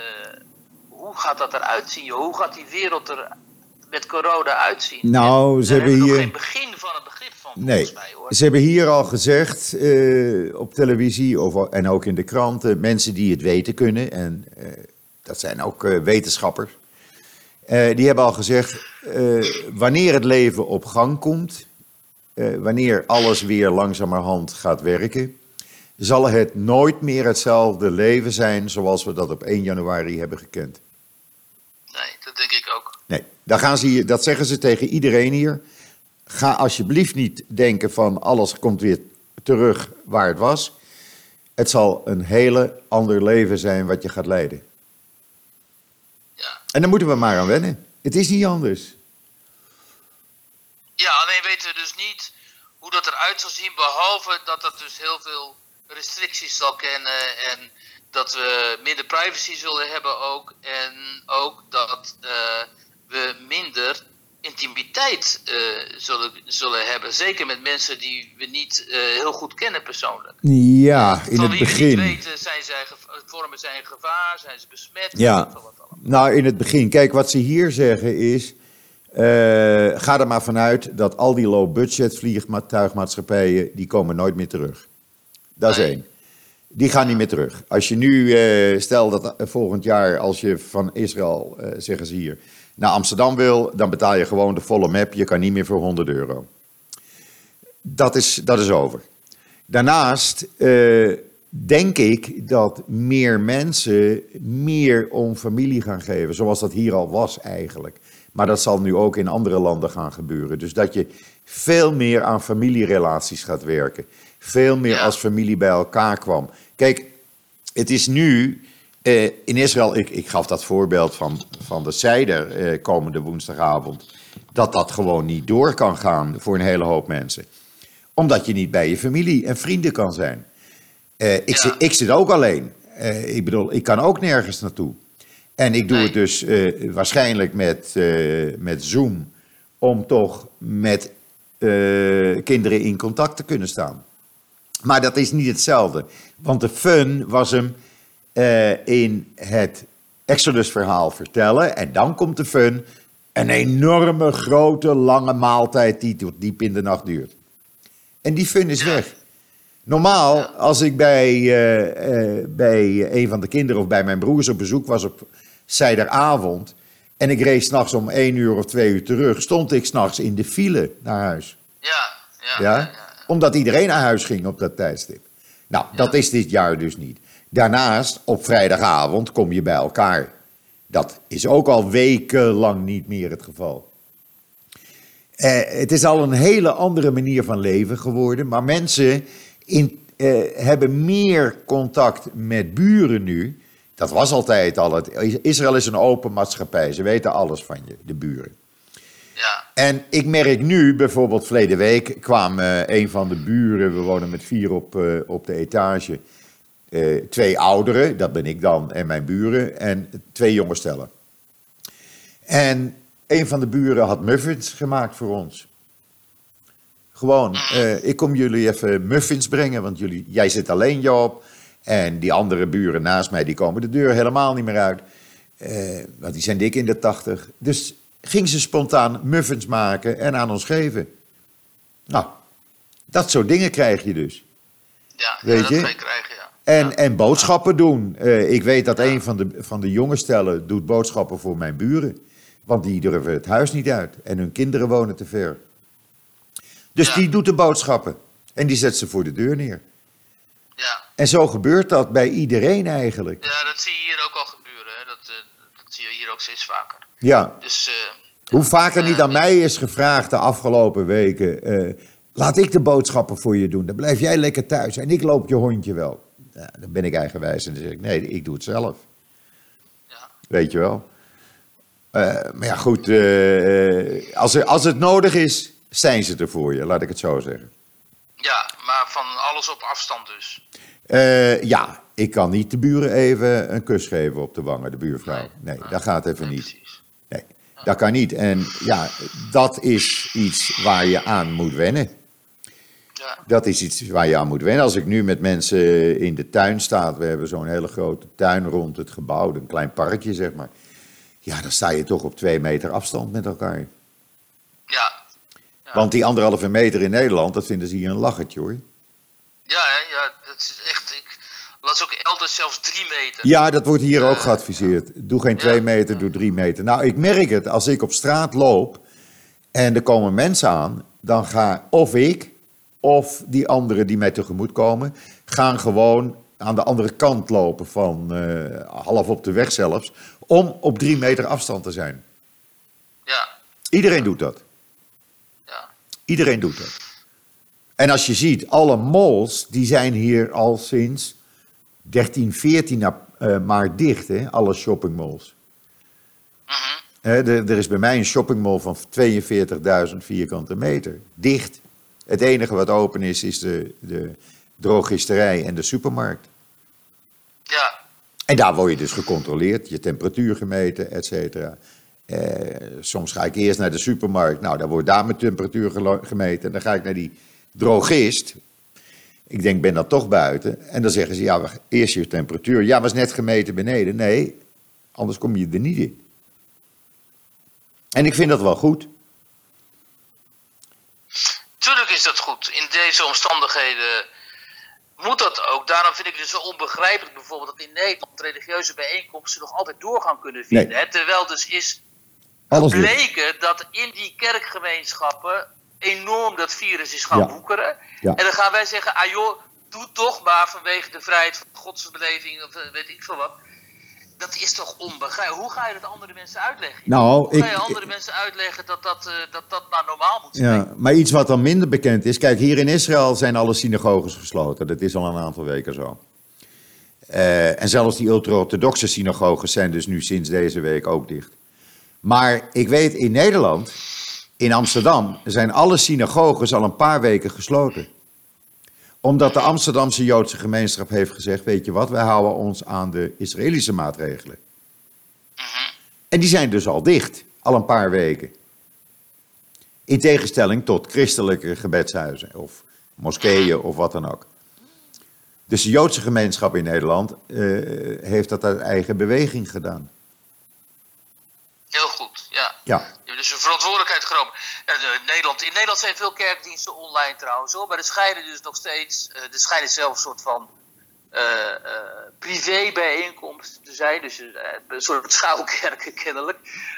hoe gaat dat eruit zien? Hoe gaat die wereld er met corona uitzien? Nou, ze hebben hier- nog geen begin van het begrip van, Nee, volgens mij, hoor. ze hebben hier al gezegd eh, op televisie of, en ook in de kranten, mensen die het weten kunnen, en eh, dat zijn ook wetenschappers, die hebben al gezegd, eh, wanneer het leven op gang komt, eh, wanneer alles weer langzamerhand gaat werken, zal het nooit meer hetzelfde leven zijn zoals we dat op 1 januari hebben gekend. Nee, dat denk ik ook. Nee, daar gaan ze hier, dat zeggen ze tegen iedereen hier. Ga alsjeblieft niet denken van alles komt weer terug waar het was. Het zal een hele ander leven zijn wat je gaat leiden. Ja. En daar moeten we maar aan wennen. Het is niet anders. Ja, alleen weten we dus niet hoe dat eruit zal zien, behalve dat dat dus heel veel restricties zal kennen en dat we minder privacy zullen hebben ook en ook dat eh, we minder intimiteit eh, zullen, zullen hebben. Zeker met mensen die we niet eh, heel goed kennen persoonlijk. Ja, in Van het wie we niet begin. weten, zijn zij vormen zij een gevaar, zijn ze besmet, Ja. wat allemaal. Nou, in het begin. Kijk, wat ze hier zeggen is. Eh, ga er maar vanuit dat al die low-budget vliegtuigmaatschappijen. die komen nooit meer terug. Dat is Nee. één. Die gaan niet meer terug. Als je nu, eh, stel dat eh, volgend jaar, als je van Israël, zeggen ze hier, naar Amsterdam wil, dan betaal je gewoon de volle map. Je kan niet meer voor 100 euro. Dat is, dat is over. Daarnaast denk ik dat meer mensen meer om familie gaan geven, zoals dat hier al was eigenlijk. Maar dat zal nu ook in andere landen gaan gebeuren. Dus dat je veel meer aan familierelaties gaat werken. Veel meer als familie bij elkaar kwam. Kijk, het is nu eh, in Israël, ik, ik gaf dat voorbeeld van, van de Seider eh, komende woensdagavond, dat dat gewoon niet door kan gaan voor een hele hoop mensen. Omdat je niet bij je familie en vrienden kan zijn. Eh, ik, Ja. zit, ik zit ook alleen. Eh, ik bedoel, ik kan ook nergens naartoe. En ik doe Nee. het dus eh, waarschijnlijk met, eh, met Zoom, om toch met eh, kinderen in contact te kunnen staan. Maar dat is niet hetzelfde. Want de fun was hem in het Exodus-verhaal vertellen. En dan komt de fun. Een enorme, grote, lange maaltijd die tot diep in de nacht duurt. En die fun is weg. Normaal, als ik bij, bij een van de kinderen of bij mijn broers op bezoek was op zijderavond. en ik reed s'nachts om één uur of twee uur terug. stond ik s'nachts in de file naar huis. Ja, ja, Ja? ja, ja. Omdat iedereen naar huis ging op dat tijdstip. Nou, dat is dit jaar dus niet. Daarnaast, op vrijdagavond kom je bij elkaar. Dat is ook al wekenlang niet meer het geval. Eh, het is al een hele andere manier van leven geworden. Maar mensen in, eh, hebben meer contact met buren nu. Dat was altijd al. Het, Israël is een open maatschappij. Ze weten alles van je, de buren. ja. En ik merk nu, bijvoorbeeld verleden week kwam eh, een van de buren, we wonen met vier op, eh, op de etage, eh, twee ouderen, dat ben ik dan en mijn buren, en twee jonge stellen. En een van de buren had muffins gemaakt voor ons. Gewoon, ik kom jullie even muffins brengen, want jullie, jij zit alleen Joop. En die andere buren naast mij, die komen de deur helemaal niet meer uit. Eh, want die zijn dik in de tachtig. Dus ging ze spontaan muffins maken en aan ons geven. Nou, dat soort dingen krijg je dus. Ja, Weet ja, dat je? krijgen, ja. En, en boodschappen doen. Eh, ik weet dat een van de, van de jonge stellen doet boodschappen voor mijn buren. Want die durven het huis niet uit. En hun kinderen wonen te ver. Dus Ja. die doet de boodschappen. En die zet ze voor de deur neer. Ja. En zo gebeurt dat bij iedereen eigenlijk. ja, dat zie je hier ook al gebeuren. Hè. Dat, eh, dat zie je hier ook steeds vaker. Ja. Dus eh, Hoe vaker niet aan mij is gevraagd de afgelopen weken. eh, laat ik de boodschappen voor je doen. Dan blijf jij lekker thuis. En ik loop je hondje wel. Ja, dan ben ik eigenwijs en dan zeg ik: nee, ik doe het zelf. ja. Weet je wel. Eh, maar ja, goed. eh, als, er, als het nodig is, zijn ze er voor je. Laat ik het zo zeggen. ja, maar van alles op afstand dus. Eh, ja, ik kan niet de buren even een kus geven op de wangen, de buurvrouw. Nee, dat gaat even niet. Nee, dat kan niet. En ja, dat is iets waar je aan moet wennen. Dat is iets waar je aan moet wennen. Als ik nu met mensen in de tuin sta, we hebben zo'n hele grote tuin rond het gebouw, een klein parkje zeg maar. Ja, dan sta je toch op twee meter afstand met elkaar. Ja. Ja. Want die anderhalve meter in Nederland, dat vinden ze hier een lachertje hoor. Ja, ja, dat is echt. Las ook elders zelfs drie meter. Ja, dat wordt hier ook geadviseerd. Doe geen twee meter, doe drie meter. Nou, ik merk het als ik op straat loop en er komen mensen aan, dan ga of ik of die anderen die mij tegemoet komen, gaan gewoon aan de andere kant lopen van eh, half op de weg zelfs, om op drie meter afstand te zijn. Ja, Iedereen doet dat. ja. Iedereen doet dat. En als je ziet, alle malls, die zijn hier al sinds 13, 14 eh, maar dicht, hè? alle shoppingmalls. Mhm. Er, er is bij mij een shoppingmall van 42.000 vierkante meter. Dicht. Het enige wat open is, is de, de drogisterij en de supermarkt. Ja, En daar word je dus gecontroleerd, je temperatuur gemeten, et cetera. Eh, soms ga ik eerst naar de supermarkt, nou, dan wordt daar mijn temperatuur gelo- gemeten. En dan ga ik naar die drogist. Ik denk, ben dan toch buiten. En dan zeggen ze, ja, eerst je temperatuur. Ja, was net gemeten beneden. Nee, anders kom je er niet in. En ik vind dat wel goed. tuurlijk is dat goed. In deze omstandigheden moet dat ook. Daarom vind ik het zo onbegrijpelijk bijvoorbeeld dat in Nederland religieuze bijeenkomsten nog altijd doorgaan kunnen vinden. Nee. Hè? Terwijl dus is gebleken dat in die kerkgemeenschappen enorm dat virus is gaan woekeren. En dan gaan wij zeggen, ah joh, doe toch maar vanwege de vrijheid van godsbeleving of eh, weet ik veel wat. Dat is toch onbegrijpelijk. Hoe ga je dat andere mensen uitleggen? Nou, Hoe ga je ik- andere mensen uitleggen dat dat, eh, dat, dat nou normaal moet zijn? Ja, maar iets wat dan minder bekend is. Kijk, hier in Israël zijn alle synagoges gesloten. Dat is al een aantal weken zo. Eh, en zelfs die ultra-orthodoxe synagoges zijn dus nu sinds deze week ook dicht. Maar ik weet in Nederland, in Amsterdam, zijn alle synagoges al een paar weken gesloten. Omdat de Amsterdamse Joodse gemeenschap heeft gezegd: Weet je wat, wij houden ons aan de Israëlische maatregelen. En die zijn dus al dicht, al een paar weken. In tegenstelling tot christelijke gebedshuizen of moskeeën of wat dan ook. Dus de Joodse gemeenschap in Nederland eh, heeft dat uit eigen beweging gedaan. Heel goed, ja. Ja, Een verantwoordelijkheid genomen. En, eh, Nederland, in Nederland zijn veel kerkdiensten online trouwens hoor. Maar er schijnen dus nog steeds. eh, er schijnen zelfs een soort van. eh privé bijeenkomsten te zijn. Dus een soort schuilkerken [laughs] kennelijk.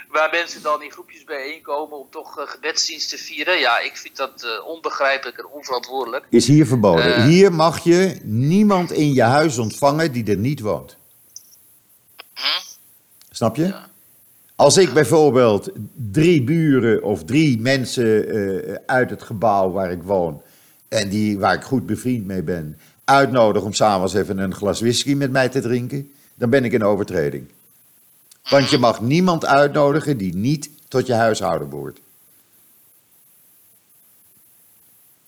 Waar mensen dan in groepjes bijeenkomen om toch eh, gebedsdienst te vieren. Ja, ik vind dat onbegrijpelijk en onverantwoordelijk. is hier verboden. Hier mag je niemand in je huis ontvangen die er niet woont. Hm? Snap je? Als ik bijvoorbeeld drie buren of drie mensen eh, uit het gebouw waar ik woon en die, waar ik goed bevriend mee ben, uitnodig om s'avonds even een glas whisky met mij te drinken, dan ben ik in overtreding. Want je mag niemand uitnodigen die niet tot je huishouden behoort.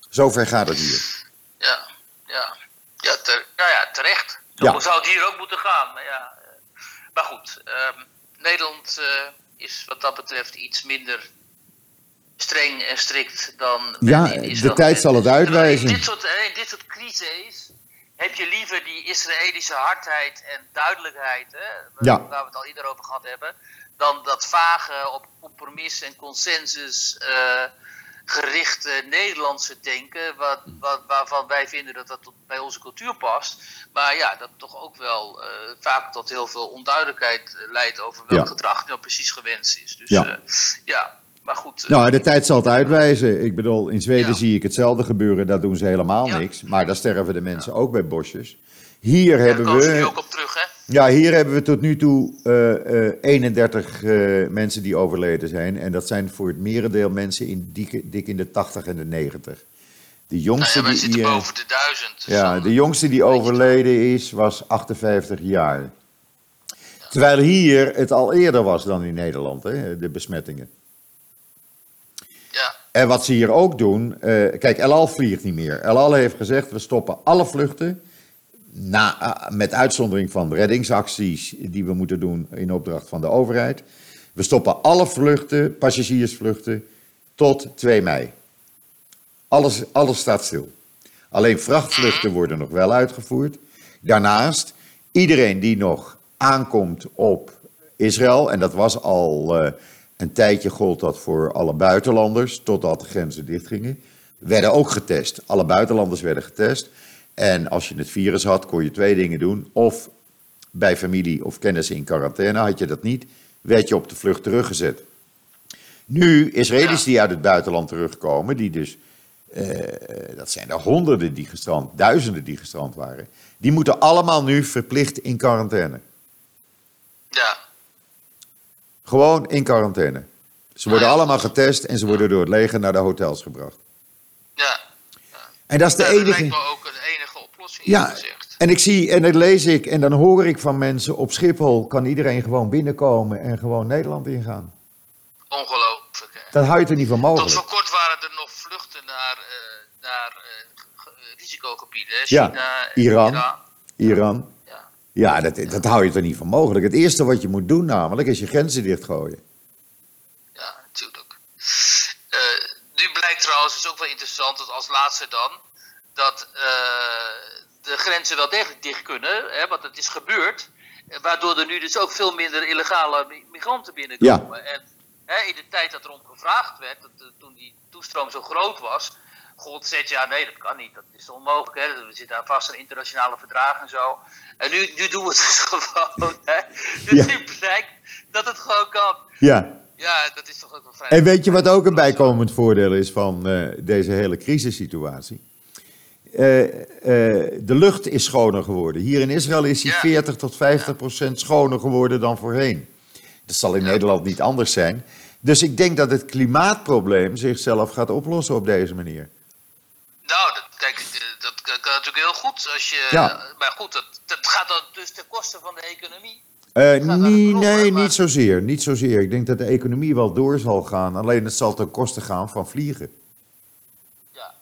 Zover gaat het hier. Ja, ja. Ja, ter- nou ja terecht. Ja. Dan zou het hier ook moeten gaan. Maar, ja, maar goed, ehm, Nederland eh, is wat dat betreft iets minder streng en strikt dan Ja, de tijd zal het uitwijzen. In dit soort, in dit soort crises heb je liever die Israëlische hardheid en duidelijkheid, hè, Ja. waar we het al eerder over gehad hebben, dan dat vage op compromis en consensus eh, gerichte Nederlandse denken, wat, wat, waarvan wij vinden dat dat tot, bij onze cultuur past. Maar ja, dat toch ook wel eh, vaak tot heel veel onduidelijkheid eh, leidt over welk Ja. gedrag nou precies gewenst is. Dus Ja. ja, ja maar goed. eh, Nou, de tijd zal het uitwijzen. Ik bedoel, in Zweden Ja. zie ik hetzelfde gebeuren. Daar doen ze helemaal niks. Maar daar sterven de mensen ook bij bosjes. Hier daar hebben komen ze nu we... ook op terug, hè? Ja, hier hebben we tot nu toe eh, eh, 31 eh, mensen die overleden zijn. En dat zijn voor het merendeel mensen in dik, dik in de 80 en de 90. De Nou jongste, ja, wij die, eh, boven de duizend. dus ja, de jongste die overleden is, was 58 jaar. Terwijl hier het al eerder was dan in Nederland, hè, de besmettingen. ja. En wat ze hier ook doen, eh, kijk, El Al vliegt niet meer. El Al heeft gezegd, we stoppen alle vluchten, na, eh, met uitzondering van reddingsacties die we moeten doen in opdracht van de overheid. We stoppen alle vluchten, passagiersvluchten, tot 2 mei. Alles, alles staat stil. Alleen vrachtvluchten worden nog wel uitgevoerd. Daarnaast, iedereen die nog aankomt op Israël, en dat was al eh, een tijdje gold dat voor alle buitenlanders, totdat de grenzen dichtgingen, werden ook getest. Alle buitenlanders werden getest. En als je het virus had, kon je twee dingen doen. Of bij familie of kennissen in quarantaine, had je dat niet, werd je op de vlucht teruggezet. Nu, Israëli's die uit het buitenland terugkomen, die dus, eh, dat zijn er honderden die gestrand, duizenden die gestrand waren, die moeten allemaal nu verplicht in quarantaine. ja. Gewoon in quarantaine. Ze worden allemaal getest en ze worden door het leger naar de hotels gebracht. ja. En dat is de Ja, dat enige. lijkt me ook een Ja, en ik zie en dat lees ik en dan hoor ik van mensen op Schiphol kan iedereen gewoon binnenkomen en gewoon Nederland ingaan. Ongelooflijk, hè. Dat hou je er niet van Tot mogelijk. voor kort waren er nog vluchten naar, eh, naar eh, eh, risicogebieden. Hè? Ja, China, Iran. Iran. Iran. Ja. Ja, dat, dat hou je er niet van mogelijk. Het eerste wat je moet doen namelijk is je grenzen dichtgooien. Ja, natuurlijk. Nu blijkt trouwens, is ook wel interessant, dat als laatste dan, dat eh, de grenzen wel degelijk dicht kunnen, hè, want het is gebeurd, waardoor er nu dus ook veel minder illegale mi- migranten binnenkomen. En hè, in de tijd dat er om gevraagd werd, dat, eh, toen die toestroom zo groot was, God zegt ja, nee, dat kan niet, dat is onmogelijk, hè. we zitten aan vast aan internationale verdragen en zo. En nu, nu doen we het [laughs] dus gewoon, hè. Dus Ja. nu blijkt dat het gewoon kan. Ja. Ja, dat is toch ook wel vrij. En weet je wat ook een bijkomend voordeel is van eh, deze hele crisissituatie? Eh, eh, de lucht is schoner geworden. Hier in Israël is die Ja. 40 tot 50 procent schoner geworden dan voorheen. Dat zal in Ja. Nederland niet anders zijn. Dus ik denk dat het klimaatprobleem zichzelf gaat oplossen op deze manier. Nou, dat, kijk, eh, dat kan, natuurlijk heel goed. Als je, Ja. Maar goed, dat, dat gaat dan dus ten koste van de economie. Eh, naar de nee, maar- niet zozeer. Niet zozeer. Ik denk dat de economie wel door zal gaan. Alleen het zal ten koste gaan van vliegen. Ja.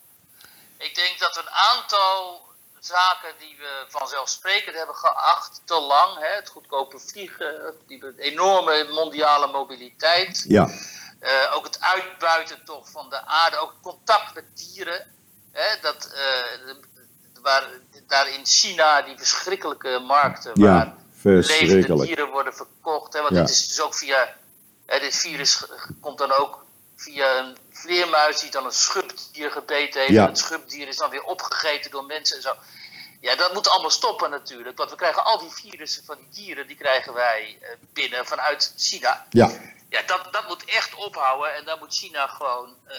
Ik denk dat een aantal zaken die we vanzelfsprekend hebben geacht te lang, hè, het goedkope vliegen, die enorme mondiale mobiliteit, Ja, eh, ook het uitbuiten toch van de aarde, ook contact met dieren. Hè, dat, eh, waar, daar in China die verschrikkelijke markten Ja, waar levende dieren worden verkocht. Hè, want Ja. dit is dus ook via, hè, dit virus komt dan ook via een vleermuis die dan een schubdier gebeten heeft. Ja. En het schubdier is dan weer opgegeten door mensen en zo. Ja, dat moet allemaal stoppen natuurlijk. Want we krijgen al die virussen van die dieren, die krijgen wij eh, binnen vanuit China. ja, Ja, dat, dat moet echt ophouden en dan moet China gewoon eh,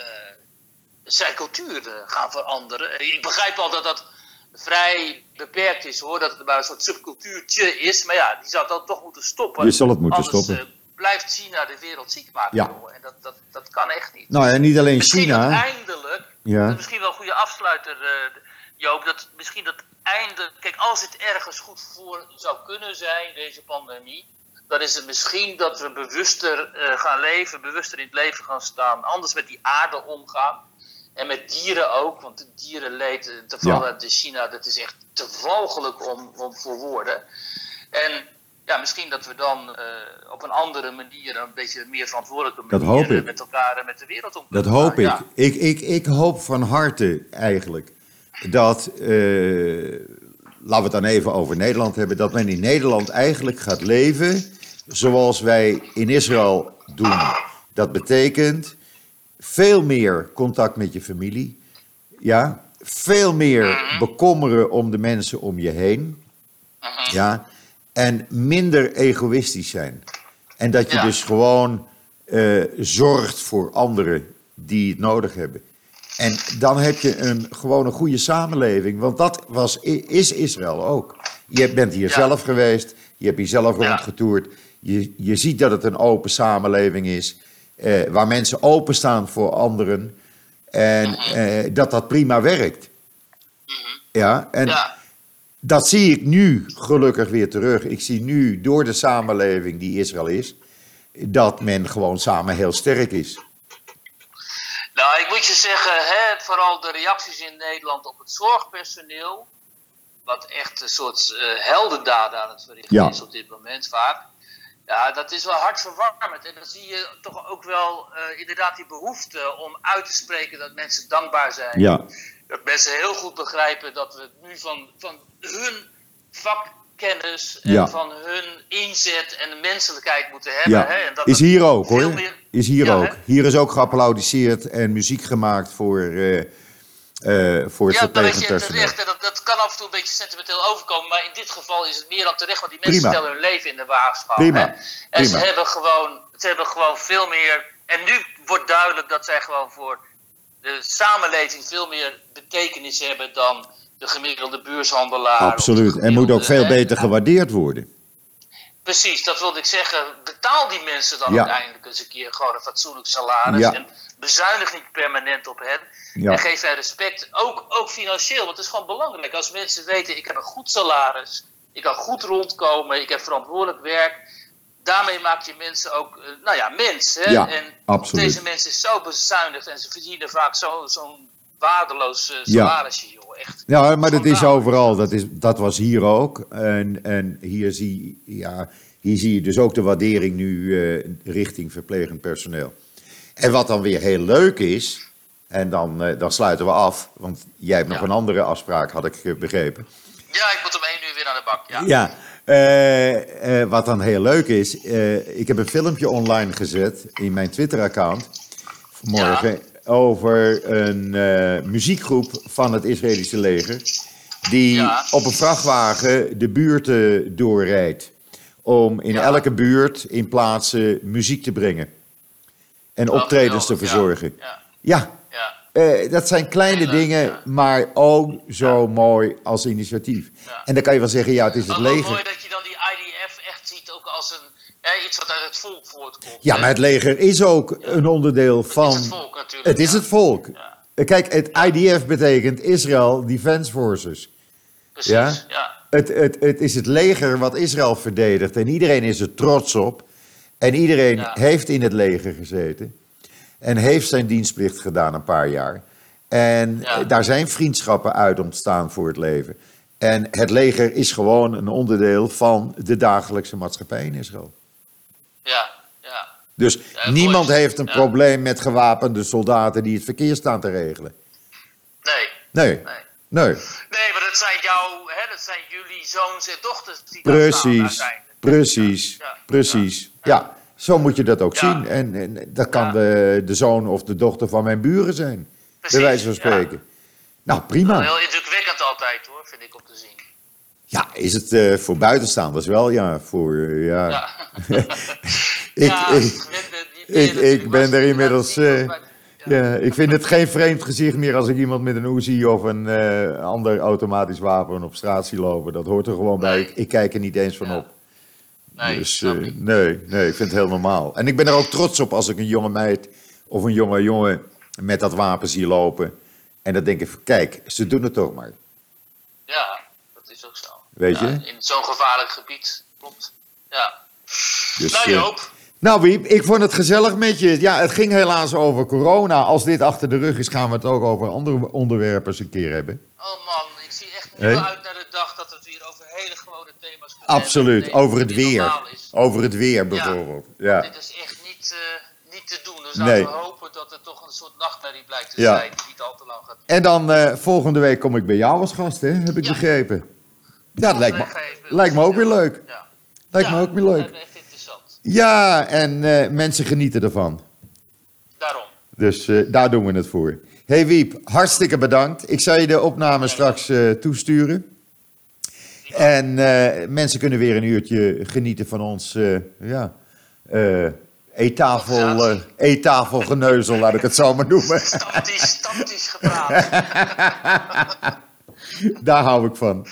zijn cultuur eh, gaan veranderen. Ik begrijp al dat dat vrij beperkt is hoor, dat het maar een soort subcultuurtje is. Maar ja, die zou dan toch moeten stoppen. Je zal het moeten Anders, stoppen. Blijft China de wereld ziek maken. Ja. En dat, dat, dat kan echt niet. Nou, en niet alleen misschien China. eindelijk, Ja. dat is misschien wel een goede afsluiter eh, Joop, dat misschien dat eindelijk, kijk als het ergens goed voor zou kunnen zijn, deze pandemie, dan is het misschien dat we bewuster eh, gaan leven, bewuster in het leven gaan staan, anders met die aarde omgaan. En met dieren ook, want het dierenleed, eh, te vallen uit de China, dat is echt te walgelijk om, om voor woorden. En ja, misschien dat we dan eh, op een andere manier, een beetje meer verantwoordelijke Dat manier, hoop ik. met elkaar en met de wereld om Dat hoop ik. Ja. ik. Ik ik hoop van harte eigenlijk dat, eh, laten we het dan even over Nederland hebben, dat men in Nederland eigenlijk gaat leven zoals wij in Israël doen. Dat betekent veel meer contact met je familie, ja, veel meer bekommeren om de mensen om je heen, ja, en minder egoïstisch zijn. En dat je Ja. dus gewoon eh, zorgt voor anderen die het nodig hebben. En dan heb je een, gewoon een goede samenleving. Want dat was, is Israël ook. Je bent hier Ja. zelf geweest. Je hebt hier zelf Ja. rondgetoerd. Je, je ziet dat het een open samenleving is. eh, waar mensen openstaan voor anderen. En eh, dat dat prima werkt. Ja, en Ja, dat zie ik nu gelukkig weer terug. Ik zie nu door de samenleving die Israël is. dat men gewoon samen heel sterk is. nou ik moet je zeggen, hè, vooral de reacties in Nederland op het zorgpersoneel, wat echt een soort eh heldendaden aan het verrichten Ja. is op dit moment vaak. Ja, dat is wel hartverwarmend. En dan zie je toch ook wel eh, inderdaad die behoefte om uit te spreken dat mensen dankbaar zijn. Ja, Dat mensen heel goed begrijpen dat we het nu van, van hun vakkennis en Ja. van hun inzet en de menselijkheid moeten hebben. ja. Hè? En dat is hier ook hoor. meer- Is hier Ja, ook. hè? Hier is ook geapplaudisseerd en muziek gemaakt voor, eh, eh, voor het Ja, dat weet je verpleegpersoneel. terecht. En dat, dat kan af en toe een beetje sentimenteel overkomen. Maar in dit geval is het meer dan terecht. Want die mensen Prima. stellen hun leven in de waagschaal. Prima. Hè? En ze hebben, gewoon, ze hebben gewoon veel meer... En nu wordt duidelijk dat zij gewoon voor de samenleving veel meer betekenis hebben dan de gemiddelde beurshandelaar. Absoluut. En moet ook veel beter gewaardeerd worden. Precies, dat wilde ik zeggen. Betaal die mensen dan Ja. uiteindelijk eens een keer gewoon een fatsoenlijk salaris. Ja. En bezuinig niet permanent op hen. Ja. En geef hen respect, ook, ook financieel. Want het is gewoon belangrijk. Als mensen weten, ik heb een goed salaris. Ik kan goed rondkomen. Ik heb verantwoordelijk werk. Daarmee maak je mensen ook, eh, nou ja, mens. Hè? Ja, en absoluut. deze mensen is zo bezuinigd. En ze verdienen vaak zo- zo'n waardeloos eh, Ja. joh. Echt. Ja, maar dat is overal. Dat, is, dat was hier ook. En, en hier, zie, ja, hier zie je dus ook de waardering nu eh, richting verplegend personeel. En wat dan weer heel leuk is, en dan, dan sluiten we af, want jij hebt nog Ja. een andere afspraak, had ik begrepen. Ja, ik moet om één uur weer naar de bak. Ja. Ja, eh, eh, wat dan heel leuk is, eh, ik heb een filmpje online gezet in mijn Twitter-account vanmorgen over een muziekgroep van het Israëlische leger die Ja. op een vrachtwagen de buurten doorrijdt om in Ja. elke buurt in plaatsen muziek te brengen en optredens te verzorgen. Ja, Eh, dat zijn kleine dingen, ja. maar ook zo mooi als initiatief. Ja. En dan kan je wel zeggen, ja, het is het Ook wel leger. mooi dat je dan die IDF echt ziet ook als een, iets wat uit het volk voortkomt. Ja, hè. maar het leger is ook een onderdeel van. Het is het volk natuurlijk. Het is het volk. Eh, Kijk, het IDF betekent Israel Defense Forces. precies. Ja? Het, het, het is het leger wat Israël verdedigt. En iedereen is er trots op. En iedereen heeft in het leger gezeten. En heeft zijn dienstplicht gedaan een paar jaar. En Ja. daar zijn vriendschappen uit ontstaan voor het leven. En het leger is gewoon een onderdeel van de dagelijkse maatschappij in Israël. ja, ja. Dus Ja, niemand mooi. heeft een Ja. probleem met gewapende soldaten die het verkeer staan te regelen. Nee, Nee, nee. nee. Nee, maar dat zijn jouw, hè, dat zijn jullie zoons en dochters die daar staan Precies, precies, precies. Ja, zo moet je dat ook Ja. zien. En, en dat kan Ja. de, de zoon of de dochter van mijn buren zijn, Precies, bij wijze van ja. spreken. Nou, prima. Heel indrukwekkend altijd hoor, vind ik om te zien. Ja, is het eh, voor buitenstaanders wel? Ja, voor, eh, ja. [laughs] [laughs] Ik, ik, ben ik, ik er inmiddels... eh, Ja, ik vind het geen vreemd gezicht meer als ik iemand met een Uzi of een ander automatisch wapen op straat zie lopen. Dat hoort er gewoon bij. Ik, ik kijk er niet eens van Ja. op. Nee, dus eh, ik. nee, nee, ik vind het heel normaal. En ik ben er ook trots op als ik een jonge meid of een jonge jongen met dat wapen zie lopen. En dan denk ik, van, kijk, ze doen het toch maar. Ja, dat is ook zo. Weet Ja, je? In zo'n gevaarlijk gebied, klopt. Ja. Dus, nou eh, Joop, nou Wiep, ik vond het gezellig met je. Ja, het ging helaas over corona. Als dit achter de rug is, gaan we het ook over andere onderwerpen eens een keer hebben. oh man, ik zie echt nu wel uit naar de dag dat het hele gewone thema's kunnen Absoluut, hebben. over het weer. Over het weer bijvoorbeeld. Ja. Dit is echt niet, eh, niet te doen. Dus Nee. laten we hopen dat het toch een soort nachtmerrie blijkt te Ja. zijn. Die niet al te lang gaat En dan eh, volgende week kom ik bij jou als gast, hè? heb ik Ja. begrepen. Ja, dat lijkt me, lijkt me ook weer leuk. Ja. Lijkt me Ja, ook weer leuk. Echt interessant. Ja, en eh, mensen genieten ervan. Daarom. Dus daar doen we het voor. Hey Wiep, hartstikke bedankt. Ik zal je de opname straks toesturen. En eh, mensen kunnen weer een uurtje genieten van ons eh ja, eh eettafel, eettafelgeneuzel, laat ik het zo maar noemen. Tactisch, tactisch gepraat. [laughs] Daar hou ik van.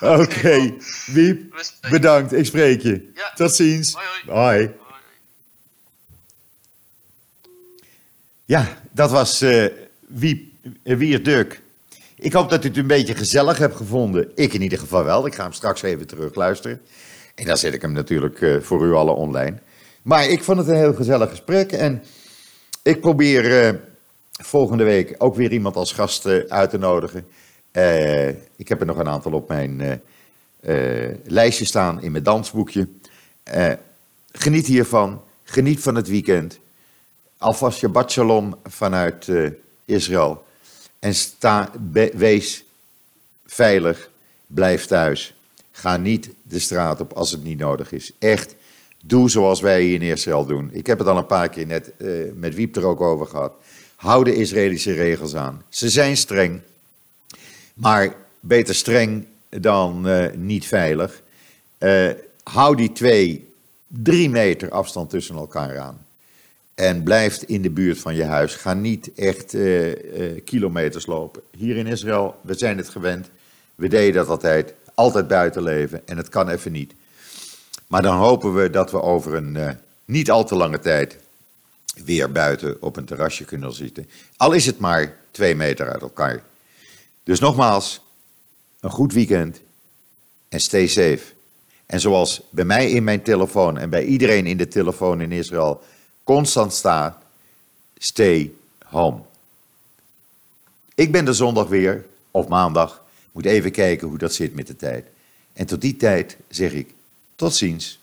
Oké, Wiep, bedankt. Ik spreek je. Ja. Tot ziens. Hoi, Hoi. Ja, dat was Wiep, Wier Duk. Ik hoop dat u het een beetje gezellig hebt gevonden. Ik in ieder geval wel. Ik ga hem straks even terug luisteren. En dan zet ik hem natuurlijk eh, voor u allen online. Maar ik vond het een heel gezellig gesprek. En ik probeer eh, volgende week ook weer iemand als gast eh, uit te nodigen. Ik heb er nog een aantal op mijn lijstje staan in mijn dansboekje. Geniet hiervan. Geniet van het weekend. Alvast Shabbat Shalom vanuit Israël. En sta, wees veilig. Blijf thuis. Ga niet de straat op als het niet nodig is. Echt, doe zoals wij hier in Israël doen. Ik heb het al een paar keer net eh, met Wiep er ook over gehad. Hou de Israëlische regels aan. Ze zijn streng. Maar beter streng dan eh, niet veilig. Eh, hou die twee, drie meter afstand tussen elkaar aan. En blijf in de buurt van je huis. Ga niet echt eh, eh, kilometers lopen. Hier in Israël, we zijn het gewend. We deden dat altijd. Altijd buiten leven. En het kan even niet. Maar dan hopen we dat we over een eh, niet al te lange tijd weer buiten op een terrasje kunnen zitten. Al is het maar twee meter uit elkaar. Dus nogmaals, een goed weekend en stay safe. En zoals bij mij in mijn telefoon en bij iedereen in de telefoon in Israël constant staat, stay home. Ik ben er zondag weer, of maandag. Moet even kijken hoe dat zit met de tijd. En tot die tijd zeg ik tot ziens.